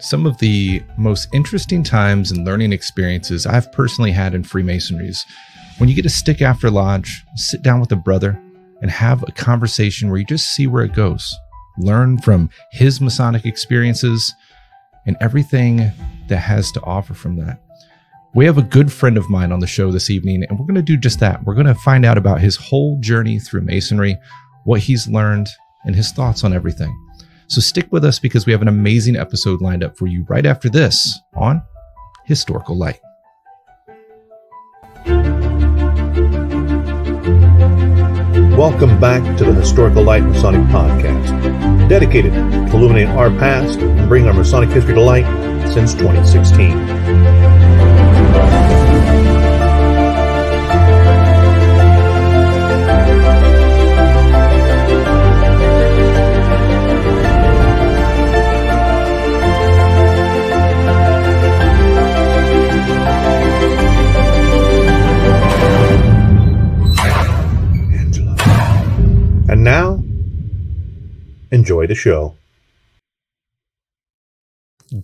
Some of the most interesting times and learning experiences I've personally had in Freemasonries when you get to stick after lodge, sit down with a brother, and have a conversation where you just see where it goes, learn from his Masonic experiences and everything that has to offer from that. We have a good friend of mine on the show this evening, and we're going to do just that. We're going to find out about his whole journey through Masonry, what he's learned, and his thoughts on everything. So stick with us because we have an amazing episode lined up for you right after this on Historical Light. Welcome back to the Historical Light Masonic Podcast, dedicated to illuminate our past and bring our Masonic history to light since 2016. And now, enjoy the show.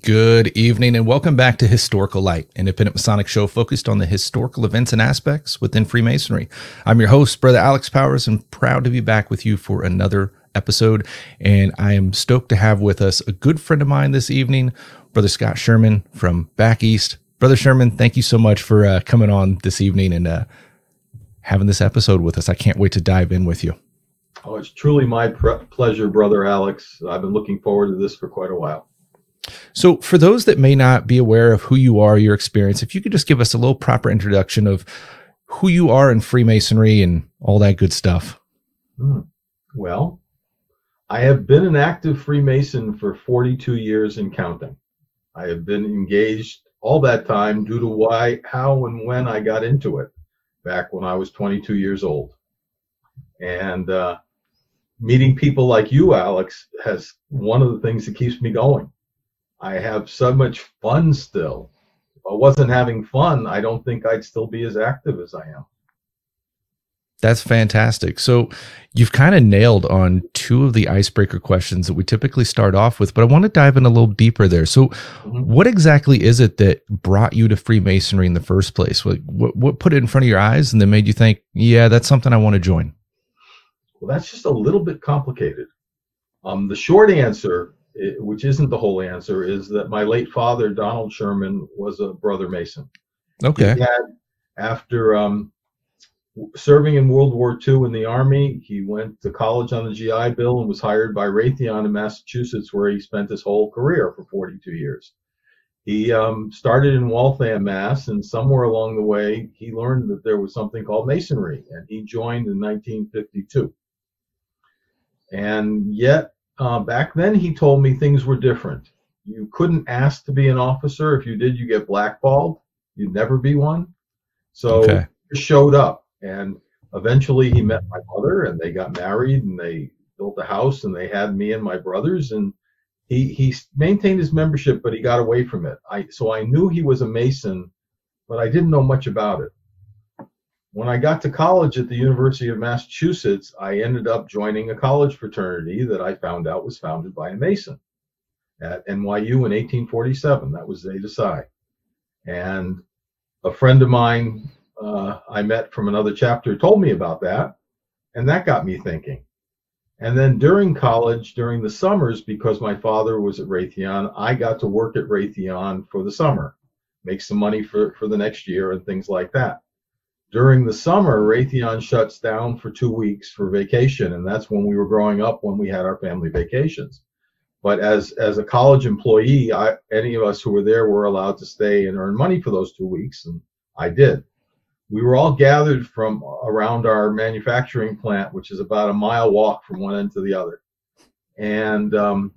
Good evening and welcome back to Historical Light, independent Masonic show focused on the historical events and aspects within Freemasonry. I'm your host, Brother Alex Powers, and proud to be back with you for another episode. And I am stoked to have with us a good friend of mine this evening, Brother Scott Sherman from back east. Brother Sherman, thank you so much for uh, coming on this evening and uh, having this episode with us. I can't wait to dive in with you. Oh, it's truly my pre- pleasure, brother Alex. I've been looking forward to this for quite a while. So, for those that may not be aware of who you are, your experience, if you could just give us a little proper introduction of who you are in Freemasonry and all that good stuff. Hmm. Well, I have been an active Freemason for 42 years and counting. I have been engaged all that time due to why, how, and when I got into it back when I was 22 years old. And uh, meeting people like you, Alex, has one of the things that keeps me going. I have so much fun still. If I wasn't having fun, I don't think I'd still be as active as I am. That's fantastic. So you've kind of nailed on two of the icebreaker questions that we typically start off with, but I want to dive in a little deeper there. So, mm-hmm. what exactly is it that brought you to Freemasonry in the first place? What, what, what put it in front of your eyes and then made you think, yeah, that's something I want to join? Well, that's just a little bit complicated. Um, the short answer, which isn't the whole answer, is that my late father, Donald Sherman, was a brother Mason. Okay. He had, after um, serving in World War II in the Army, he went to college on the GI Bill and was hired by Raytheon in Massachusetts, where he spent his whole career for 42 years. He um, started in Waltham, Mass, and somewhere along the way, he learned that there was something called Masonry, and he joined in 1952. And yet, uh, back then, he told me things were different. You couldn't ask to be an officer. If you did, you get blackballed. You'd never be one. So okay. he showed up, and eventually he met my mother, and they got married, and they built a house, and they had me and my brothers, and he he maintained his membership, but he got away from it. I so I knew he was a Mason, but I didn't know much about it. When I got to college at the University of Massachusetts, I ended up joining a college fraternity that I found out was founded by a Mason at NYU in 1847. That was Zeta Psi. And a friend of mine uh, I met from another chapter told me about that, and that got me thinking. And then during college, during the summers, because my father was at Raytheon, I got to work at Raytheon for the summer, make some money for, for the next year and things like that during the summer, Raytheon shuts down for two weeks for vacation, and that's when we were growing up when we had our family vacations. But as as a college employee, I, any of us who were there were allowed to stay and earn money for those two weeks, and I did. We were all gathered from around our manufacturing plant, which is about a mile walk from one end to the other, and um,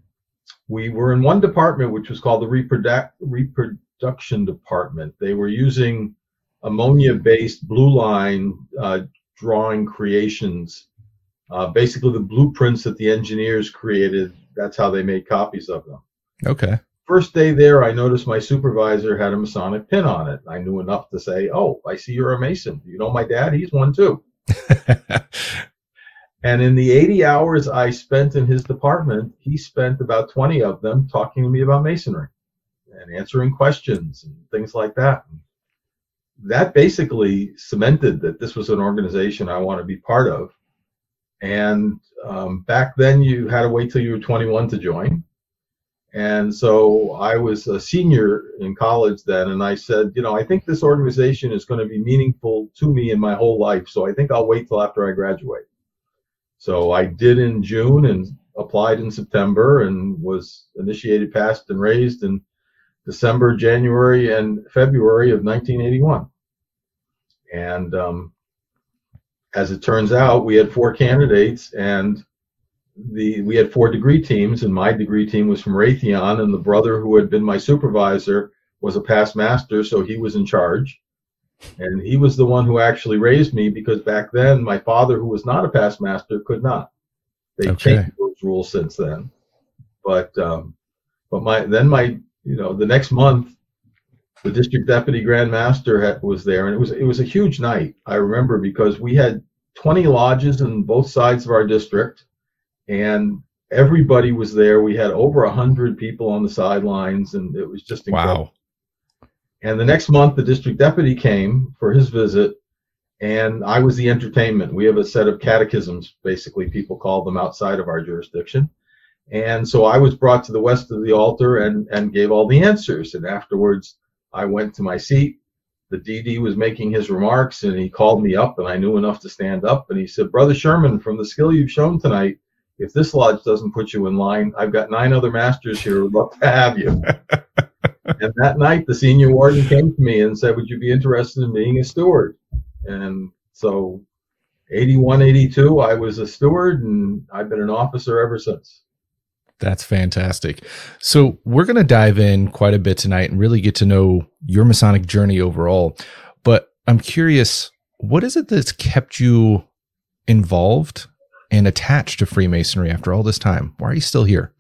we were in one department which was called the reproduc- reproduction department. They were using ammonia-based blue line uh, drawing creations. Uh, basically, the blueprints that the engineers created. That's how they made copies of them. Okay. First day there, I noticed my supervisor had a Masonic pin on it. I knew enough to say, "Oh, I see you're a Mason. You know my dad? He's one too." And in the 80 hours I spent in his department, he spent about 20 of them talking to me about masonry and answering questions and things like that. That basically cemented that this was an organization I want to be part of. And um, back then, you had to wait till you were 21 to join. And so I was a senior in college then, and I said, you know, I think this organization is going to be meaningful to me in my whole life. So I think I'll wait till after I graduate. So I did in June and applied in September and was initiated, passed, and raised in December, January, and February of 1981. And um, as it turns out, we had four candidates, and the we had four degree teams, and my degree team was from Raytheon, and the brother who had been my supervisor was a past master, so he was in charge. And he was the one who actually raised me because back then my father, who was not a past master, could not. They okay. changed those rules since then. But um, but my then my you know the next month the district deputy grand master had, was there and it was it was a huge night i remember because we had 20 lodges in both sides of our district and everybody was there. We had over a hundred people on the sidelines, and it was just incredible. Wow. And the next month, the district deputy came for his visit, and I was the entertainment. We have a set of catechisms, basically, people call them outside of our jurisdiction. And so I was brought to the west of the altar and, and gave all the answers. And afterwards, I went to my seat. The DD was making his remarks, and he called me up, and I knew enough to stand up. And he said, Brother Sherman, from the skill you've shown tonight, if this lodge doesn't put you in line, I've got nine other masters here who'd love to have you. and that night, the senior warden came to me and said, Would you be interested in being a steward? And so, 81, 82, I was a steward, and I've been an officer ever since. That's fantastic. So, we're going to dive in quite a bit tonight and really get to know your Masonic journey overall. But I'm curious, what is it that's kept you involved and attached to Freemasonry after all this time? Why are you still here?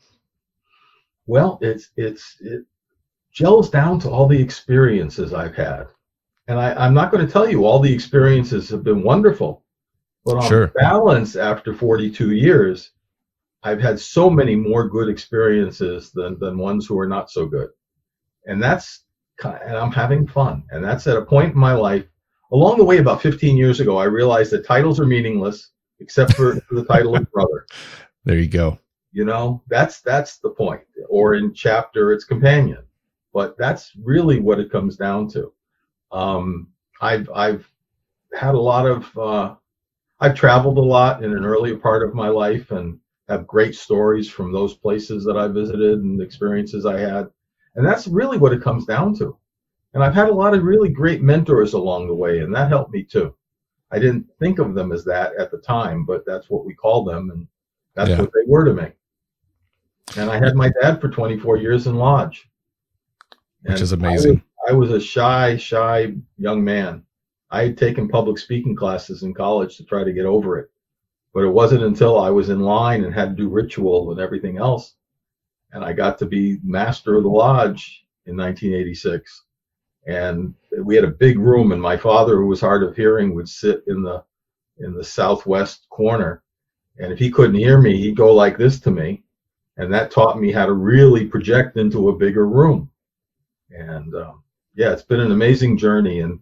Well, it's it's it gels down to all the experiences I've had, and I, am not going to tell you all the experiences have been wonderful, but on sure. balance, after 42 years, I've had so many more good experiences than than ones who are not so good, and that's and I'm having fun, and that's at a point in my life. Along the way, about 15 years ago, I realized that titles are meaningless except for, for the title of brother. There you go. You know, that's that's the point. Or in chapter, it's companion. But that's really what it comes down to. Um, I've I've had a lot of uh, I've traveled a lot in an earlier part of my life and have great stories from those places that I visited and experiences I had. And that's really what it comes down to. And I've had a lot of really great mentors along the way, and that helped me too. I didn't think of them as that at the time, but that's what we call them, and that's yeah. what they were to me. And I had my dad for 24 years in lodge, which is amazing. I was, I was a shy, shy young man. I had taken public speaking classes in college to try to get over it, but it wasn't until I was in line and had to do ritual and everything else, and I got to be master of the lodge in 1986 and we had a big room and my father who was hard of hearing would sit in the in the southwest corner. And if he couldn't hear me he'd go like this to me and that taught me how to really project into a bigger room. And um, yeah it's been an amazing journey and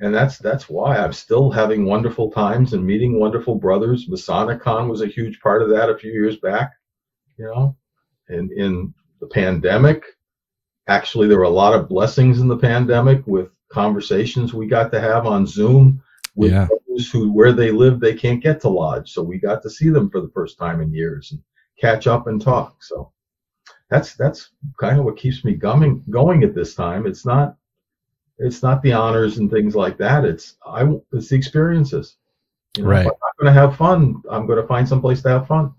and that's that's why i'm still having wonderful times and meeting wonderful brothers. Masonicon was a huge part of that a few years back you know and in the pandemic. Actually there were a lot of blessings in the pandemic with conversations we got to have on zoom with yeah. those who where they live they can't get to lodge. So we got to see them for the first time in years and catch up and talk. So that's that's kind of what keeps me going going at this time. It's not it's not the honors and things like that it's i it's the experiences you know, right i'm not going to have fun i'm going to find some place to have fun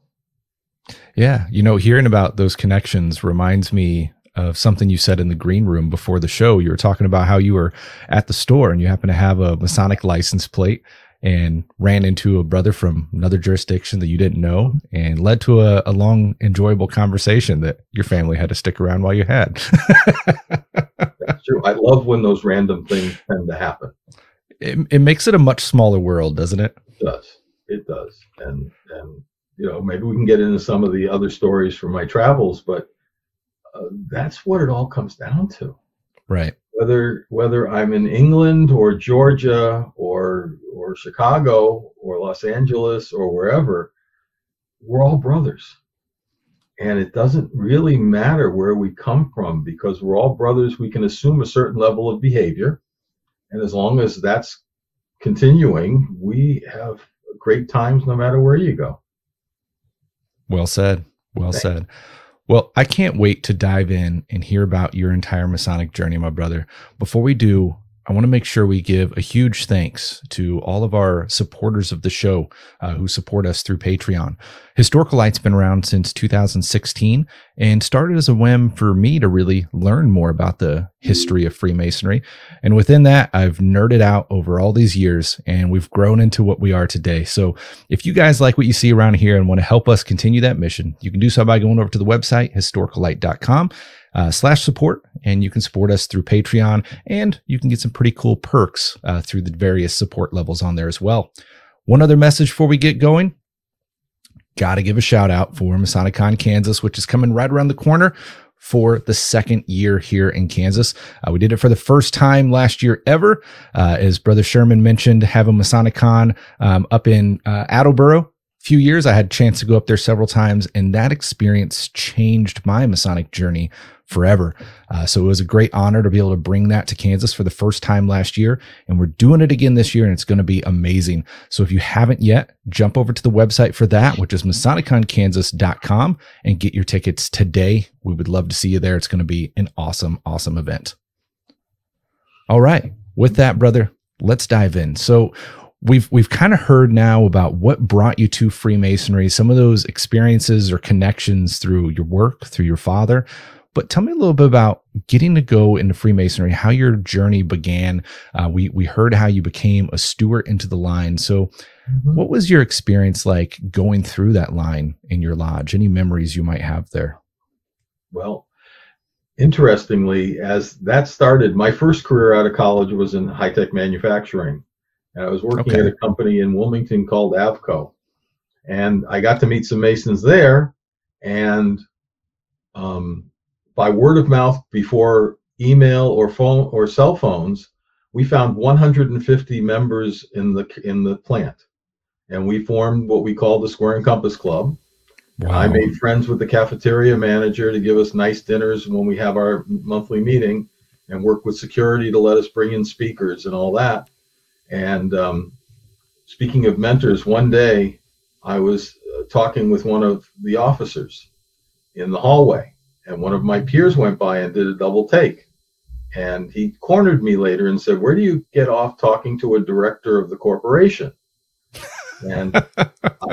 yeah you know hearing about those connections reminds me of something you said in the green room before the show. You were talking about how you were at the store and you happen to have a Masonic license plate and ran into a brother from another jurisdiction that you didn't know and led to a, a long, enjoyable conversation that your family had to stick around while you had. True. I love when those random things tend to happen. It, it makes it a much smaller world, doesn't it? It does. it does. And and you know maybe we can get into some of the other stories from my travels, but uh, that's what it all comes down to. Right. Whether whether I'm in England or Georgia or or Chicago or Los Angeles or wherever, we're all brothers. And it doesn't really matter where we come from because we're all brothers. We can assume a certain level of behavior. And as long as that's continuing, we have great times no matter where you go. Well said. Well Thanks. said. Well, I can't wait to dive in and hear about your entire Masonic journey, my brother. Before we do, I want to make sure we give a huge thanks to all of our supporters of the show uh, who support us through Patreon. Historical Light's been around since 2016 and started as a whim for me to really learn more about the history of Freemasonry. And within that, I've nerded out over all these years and we've grown into what we are today. So if you guys like what you see around here and want to help us continue that mission, you can do so by going over to the website, historicallight.com uh, slash support, and you can support us through Patreon, and you can get some pretty cool perks uh, through the various support levels on there as well. One other message before we get going. Got to give a shout out for MasoniCon Kansas, which is coming right around the corner for the second year here in Kansas. Uh, we did it for the first time last year ever. Uh, as Brother Sherman mentioned, having MasoniCon um, up in uh, Attleboro few years. I had a chance to go up there several times, and that experience changed my Masonic journey forever. Uh, so it was a great honor to be able to bring that to Kansas for the first time last year. And we're doing it again this year, and it's going to be amazing. So if you haven't yet, jump over to the website for that, which is MasoniconKansas.com, and get your tickets today. We would love to see you there. It's going to be an awesome, awesome event. All right. With that, brother, let's dive in. So, we've we've kind of heard now about what brought you to Freemasonry, some of those experiences or connections through your work, through your father. But tell me a little bit about getting to go into Freemasonry, how your journey began. Uh, we we heard how you became a steward into the line. So, mm-hmm. what was your experience like going through that line in your lodge? Any memories you might have there? Well, interestingly, as that started, my first career out of college was in high tech manufacturing. And I was working okay. at a company in Wilmington called Avco. And I got to meet some Masons there. And um, by word of mouth, before email or phone or cell phones, we found 150 members in the in the plant, and we formed what we call the Square and Compass Club. Wow. I made friends with the cafeteria manager to give us nice dinners when we have our monthly meeting, and work with security to let us bring in speakers and all that. And um, speaking of mentors, one day I was uh, talking with one of the officers in the hallway, and one of my peers went by and did a double take. And he cornered me later and said, Where do you get off talking to a director of the corporation? And,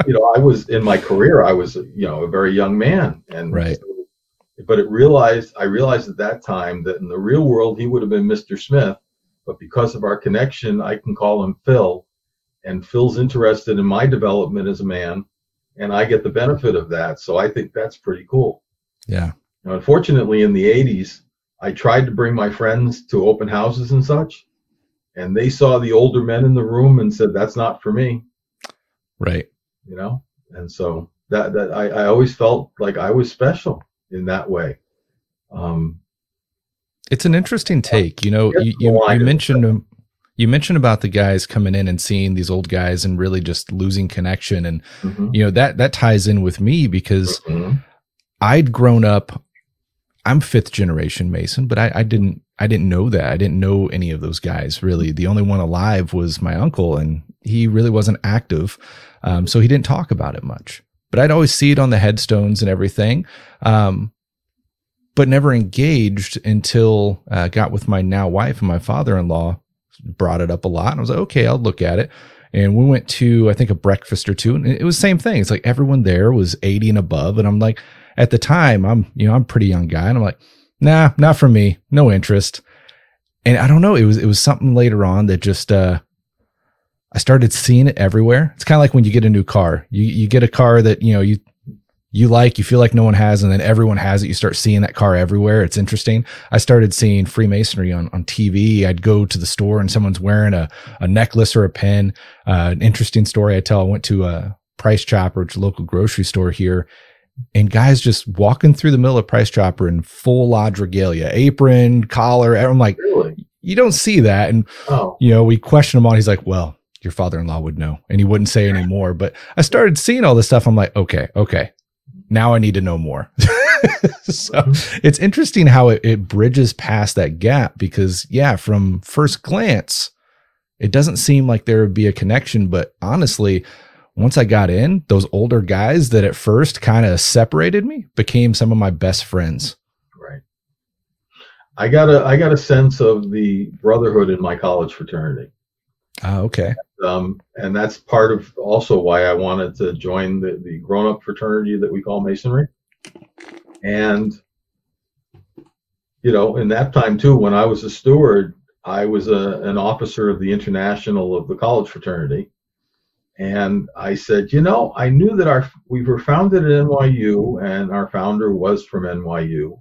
you know, I was in my career, I was, you know, a very young man. And, right. but it realized, I realized at that time that in the real world, he would have been Mr. Smith but because of our connection, I can call him Phil. And Phil's interested in my development as a man, and I get the benefit of that. So I think that's pretty cool. Yeah. Now, unfortunately, in the 80s, I tried to bring my friends to open houses and such, and they saw the older men in the room and said, "That's not for me." Right. You know, and so that that I, I always felt like I was special in that way. Um, it's an interesting take. You know, you, you, you mentioned you mentioned about the guys coming in and seeing these old guys and really just losing connection, and mm-hmm. you know that that ties in with me because mm-hmm. I'd grown up. I'm fifth generation Mason, but I, I didn't I didn't know that. I didn't know any of those guys really. The only one alive was my uncle, and he really wasn't active, um, so he didn't talk about it much. But I'd always see it on the headstones and everything. Um, but never engaged until I uh, got with my now wife and my father-in-law brought it up a lot. And I was like, okay, I'll look at it. And we went to, I think, a breakfast or two, and it was the same thing. It's like everyone there was 80 and above. And I'm like, at the time, I'm, you know, I'm pretty young guy. And I'm like, nah, not for me. No interest. And I don't know. It was, it was something later on that just, uh, I started seeing it everywhere. It's kind of like when you get a new car. You you get a car that, you know, you you like, you feel like no one has, and then everyone has it. You start seeing that car everywhere. It's interesting. I started seeing Freemasonry on, on TV. I'd go to the store and someone's wearing a, a necklace or a pin. Uh, an interesting story I tell I went to a Price Chopper, which local grocery store here, and guys just walking through the middle of Price Chopper in full lodge regalia, apron, collar. I'm like, really? you don't see that. And, oh. you know, we question him on. He's like, well, your father-in-law would know and he wouldn't say anymore but i started seeing all this stuff i'm like okay okay now I need to know more. so mm-hmm. it's interesting how it, it bridges past that gap because, yeah, from first glance, it doesn't seem like there would be a connection. But honestly, once I got in, those older guys that at first kind of separated me became some of my best friends. Right. I got a I got a sense of the brotherhood in my college fraternity. Ah, okay um, and that's part of also why I wanted to join the, the grown up fraternity that we call Masonry. And, you know, in that time too, when I was a steward, I was a, an officer of the International of the College Fraternity. And I said, you know, I knew that our we were founded at NYU and our founder was from NYU.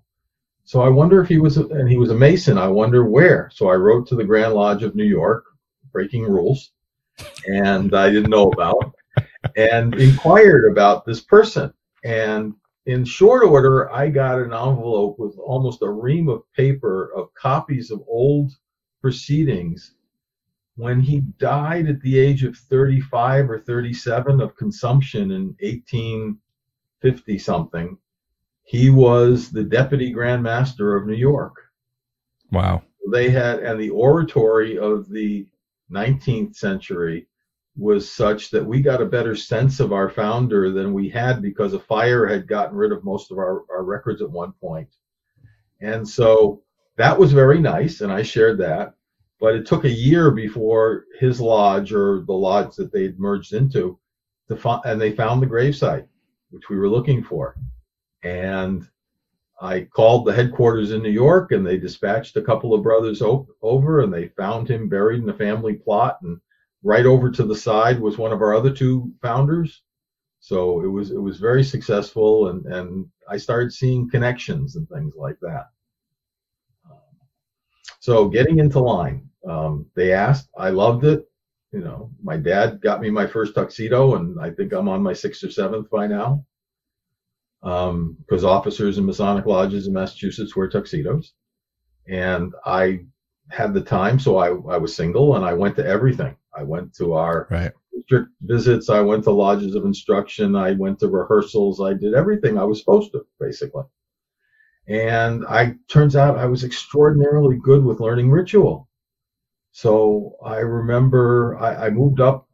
So I wonder if he was, a, and he was a Mason. I wonder where. So I wrote to the Grand Lodge of New York, breaking rules, and I didn't know about, and inquired about this person. And in short order, I got an envelope with almost a ream of paper of copies of old proceedings. When he died at the age of 35 or 37 of consumption in 1850 something, he was the deputy grand master of New York. Wow. They had, and the oratory of the 19th century was such that we got a better sense of our founder than we had because a fire had gotten rid of most of our, our records at one point. And so that was very nice, and I shared that. But it took a year before his lodge or the lodge that they'd merged into, to find, and they found the gravesite, which we were looking for. And I called the headquarters in New York and they dispatched a couple of brothers over and they found him buried in a family plot. And right over to the side was one of our other two founders. So it was it was very successful and, and I started seeing connections and things like that. So getting into line, um, they asked, I loved it. You know, my dad got me my first tuxedo, and I think I'm on my sixth or seventh by now because um, officers in Masonic lodges in Massachusetts wear tuxedos. And I had the time, so I, I was single and I went to everything. I went to our right. district visits, I went to lodges of instruction, I went to rehearsals, I did everything I was supposed to, basically. And I turns out I was extraordinarily good with learning ritual. So I remember I, I moved up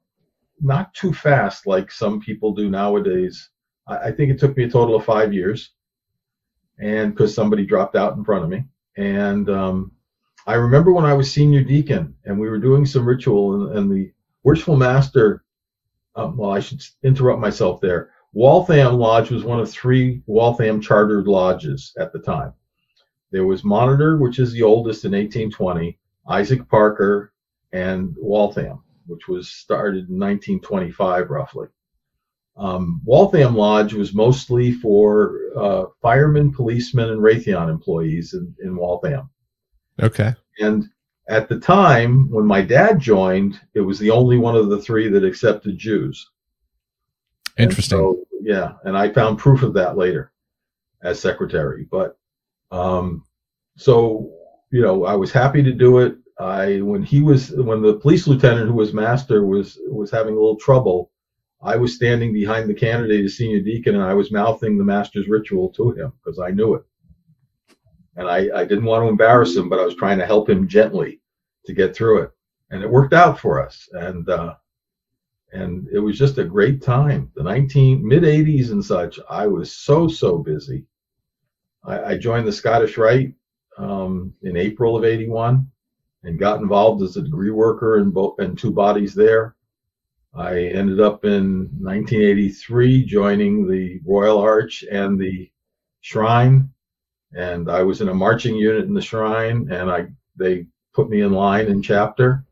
not too fast like some people do nowadays I, think it took me a total of five years, and because somebody dropped out in front of me. And um, I remember when I was senior deacon, and we were doing some ritual, and, and the worshipful master. Um, well, I should interrupt myself there. Waltham Lodge was one of three Waltham chartered lodges at the time. There was Monitor, which is the oldest in 1820, Isaac Parker, and Waltham, which was started in 1925 roughly. Um, Waltham Lodge was mostly for uh, firemen, policemen, and Raytheon employees in, in Waltham. Okay. And at the time when my dad joined, it was the only one of the three that accepted Jews. Interesting. So, yeah, and I found proof of that later as secretary. But um, so you know, I was happy to do it. I when he was when the police lieutenant who was master was was having a little trouble I was standing behind the candidate as senior deacon and I was mouthing the master's ritual to him because I knew it. And I, I didn't want to embarrass him, but I was trying to help him gently to get through it. And it worked out for us. And, uh, and it was just a great time. The 19 mid 80s and such, I was so, so busy. I, I joined the Scottish Rite um, in April of 81 and got involved as a degree worker in both in two bodies there. I ended up in 1983 joining the Royal Arch and the Shrine, and I was in a marching unit in the Shrine, and I they put me in line in chapter,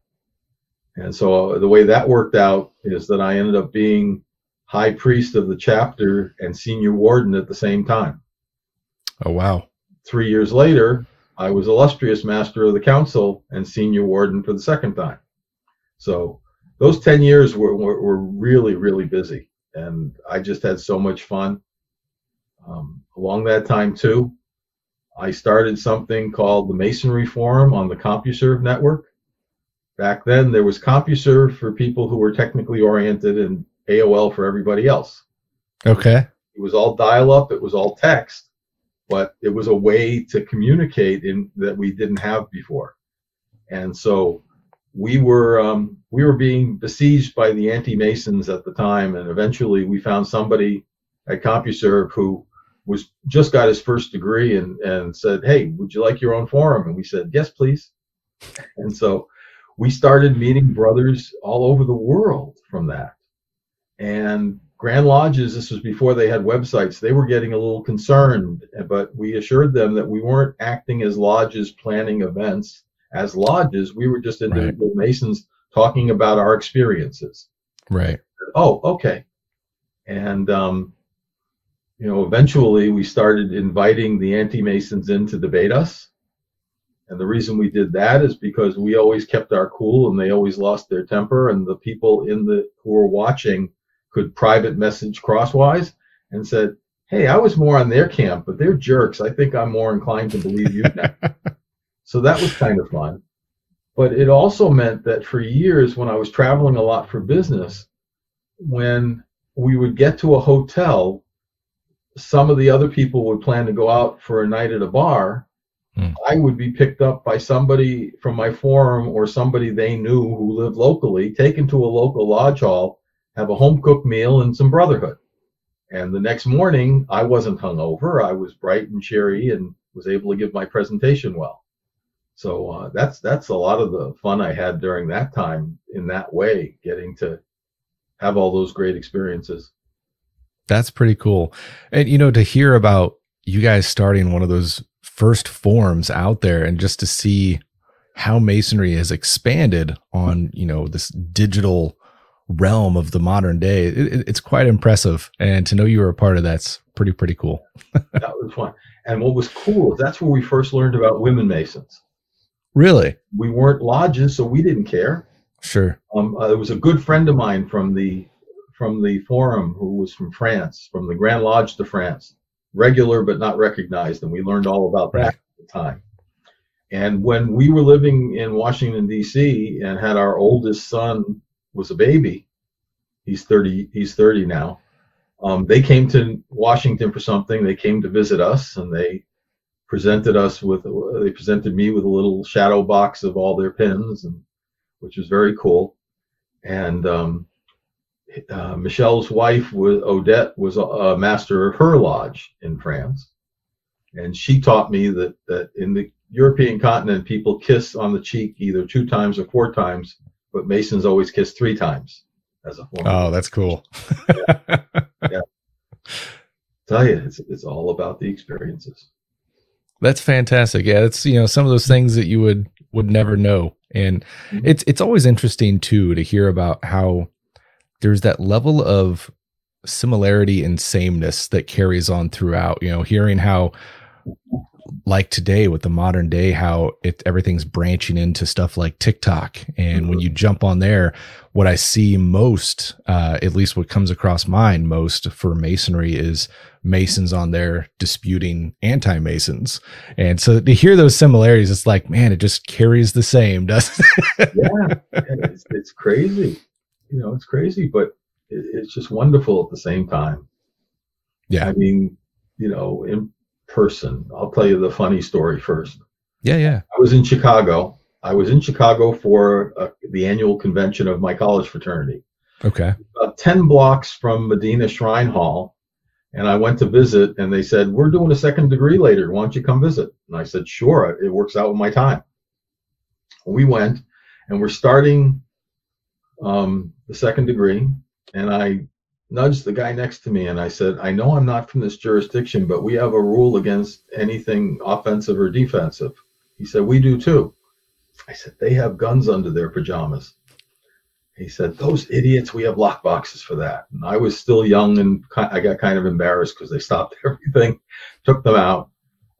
and so uh, the way that worked out is that I ended up being high priest of the chapter and senior warden at the same time. Oh, wow. Three years later, I was illustrious master of the council and senior warden for the second time. So those 10 years were, were, were really, really busy. And I just had so much fun. Um, along that time, too, I started something called the Masonry Forum on the CompuServe network. Back then, there was CompuServe for people who were technically oriented and AOL for everybody else. Okay. It was all dial up, it was all text, but it was a way to communicate in that we didn't have before. And so we were um, we were being besieged by the anti-masons at the time, and eventually we found somebody at CompuServe who was just got his first degree and and said, "Hey, would you like your own forum?" And we said, "Yes, please." And so we started meeting brothers all over the world from that. And Grand Lodges, this was before they had websites, they were getting a little concerned, but we assured them that we weren't acting as lodges planning events as lodges. We were just individual right. Masons talking about our experiences. Right. Oh, okay. And, um, you know, eventually we started inviting the anti Masons in to debate us. And the reason we did that is because we always kept our cool and they always lost their temper. And the people in the who were watching could private message crosswise and said, Hey, I was more on their camp, but they're jerks. I think I'm more inclined to believe you now. So that was kind of fun. But it also meant that for years, when I was traveling a lot for business, when we would get to a hotel, some of the other people would plan to go out for a night at a bar. Hmm. I would be picked up by somebody from my forum or somebody they knew who lived locally, taken to a local lodge hall, have a home cooked meal and some brotherhood. And the next morning, I wasn't hungover. I was bright and cheery and was able to give my presentation well. So uh, that's that's a lot of the fun I had during that time in that way, getting to have all those great experiences. That's pretty cool. And you know, to hear about you guys starting one of those first forms out there and just to see how masonry has expanded on, you know, this digital realm of the modern day, it, it's quite impressive. And to know you were a part of that's pretty, pretty cool. that was fun. And what was cool is that's where we first learned about women masons. Really? We weren't lodges, so we didn't care. Sure. Um, uh, there was a good friend of mine from the from the forum who was from France, from the Grand Lodge to France, regular but not recognized, and we learned all about that right. at the time. And when we were living in Washington D.C. and had our oldest son was a baby, he's thirty. He's thirty now. Um, they came to Washington for something. They came to visit us, and they presented us with they presented me with a little shadow box of all their pins and which was very cool and um, uh, Michel's wife was Odette was a, master of her lodge in France and she taught me that that in the European continent people kiss on the cheek either two times or four times but Masons always kiss three times as a form oh that's cool yeah. yeah. tell you it's, it's all about the experiences that's fantastic. Yeah, it's you know some of those things that you would would never know, and mm-hmm. it's it's always interesting too to hear about how there's that level of similarity and sameness that carries on throughout. You know, hearing how like today with the modern day how it everything's branching into stuff like TikTok and mm-hmm. when you jump on there what I see most uh, at least what comes across mine most for masonry is masons on there disputing anti-masons and so to hear those similarities it's like man it just carries the same doesn't it yeah it's, it's crazy you know it's crazy but it, it's just wonderful at the same time yeah i mean you know in person. I'll tell you the funny story first. Yeah, yeah. I was in Chicago. I was in Chicago for uh, the annual convention of my college fraternity. Okay. About 10 blocks from Medinah Shrine Hall. And I went to visit, and they said, We're doing a second degree later. Why don't you come visit? And I said, Sure, it works out with my time. We went, and we're starting um, the second degree. And I nudged the guy next to me and I said, I know I'm not from this jurisdiction, but we have a rule against anything offensive or defensive. He said, We do too. I said, They have guns under their pajamas. He said, "Those idiots, we have lock boxes for that." And I was still young, and I got kind of embarrassed because they stopped everything, took them out.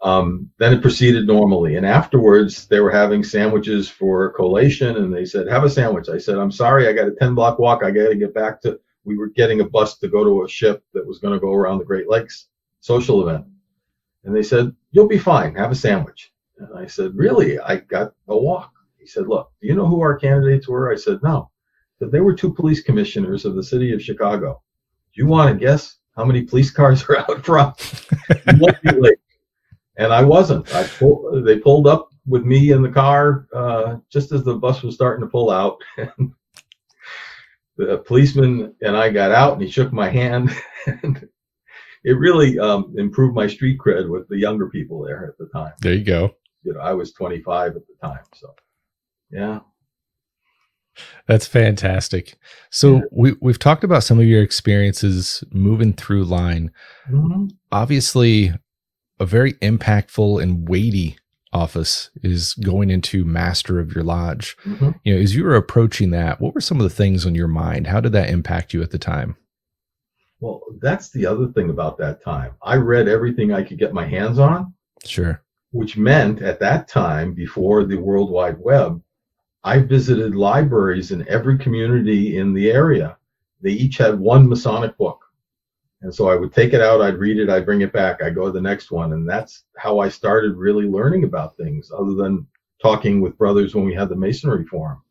Um, then it proceeded normally, and afterwards they were having sandwiches for collation, and they said, "Have a sandwich." I said, "I'm sorry, I got a 10 block walk. I got to get back to." We were getting a bus to go to a ship that was going to go around the Great Lakes social event, and they said, "You'll be fine. Have a sandwich." And I said, "Really? I got a walk." He said, "Look, do you know who our candidates were?" I said, "No." That they were two police commissioners of the city of Chicago. Do you want to guess how many police cars are out front? and I wasn't. I pulled, they pulled up with me in the car uh, just as the bus was starting to pull out. the policeman and I got out, and he shook my hand. and it really um, improved my street cred with the younger people there at the time. There you go. You know, I was 25 at the time, so yeah. That's fantastic. So yeah. we we've talked about some of your experiences moving through line. Mm-hmm. Obviously, a very impactful and weighty office is going into master of your lodge. Mm-hmm. You know, as you were approaching that, what were some of the things on your mind? How did that impact you at the time? Well, that's the other thing about that time. I read everything I could get my hands on. Sure. Which meant at that time, before the World Wide Web, I visited libraries in every community in the area. They each had one Masonic book. And so I would take it out, I'd read it, I'd bring it back, I'd go to the next one. And that's how I started really learning about things, other than talking with brothers when we had the Masonry Forum.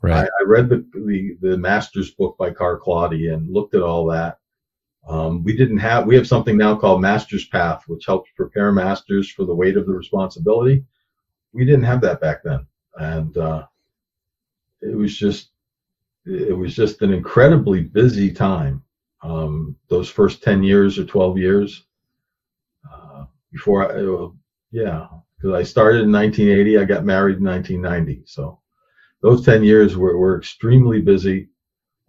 Right. I, I read the, the, the master's book by Carl Claudy and looked at all that. Um, we didn't have, we have something now called Master's Path, which helps prepare masters for the weight of the responsibility. We didn't have that back then. And uh, it was just, it was just an incredibly busy time um, those first 10 years or 12 years uh, before I, uh, yeah, because I started in 1980, I got married in 1990. So those 10 years were, were extremely busy.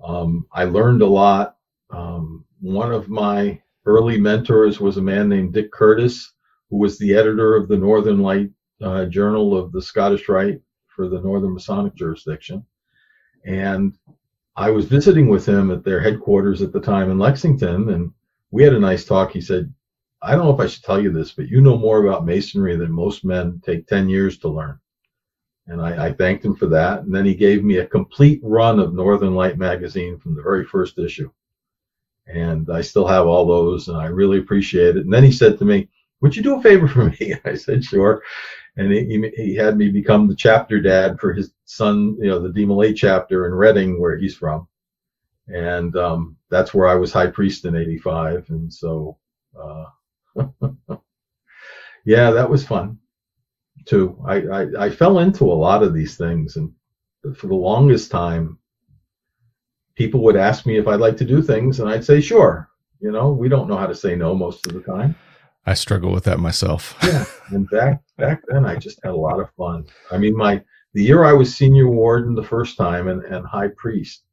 Um, I learned a lot. Um, one of my early mentors was a man named Dick Curtis, who was the editor of the Northern Light uh, Journal of the Scottish Rite for the Northern Masonic jurisdiction. And I was visiting with him at their headquarters at the time in Lexington, and we had a nice talk. He said, I don't know if I should tell you this, but you know more about masonry than most men take 10 years to learn. And I, I, thanked him for that. And then he gave me a complete run of Northern Light magazine from the very first issue. And I still have all those, and I really appreciate it. And then he said to me, Would you do a favor for me? I said, Sure and he, he had me become the chapter dad for his son, you know, the DeMolay chapter in Reading, where he's from, and um, that's where I was high priest in '85, and so, uh, yeah, that was fun too. I, I I fell into a lot of these things, and for the longest time, people would ask me if I'd like to do things, and I'd say sure. You know, we don't know how to say no most of the time. I struggle with that myself. yeah, and back back then I just had a lot of fun. I mean, my the year I was senior warden the first time and, and high priest,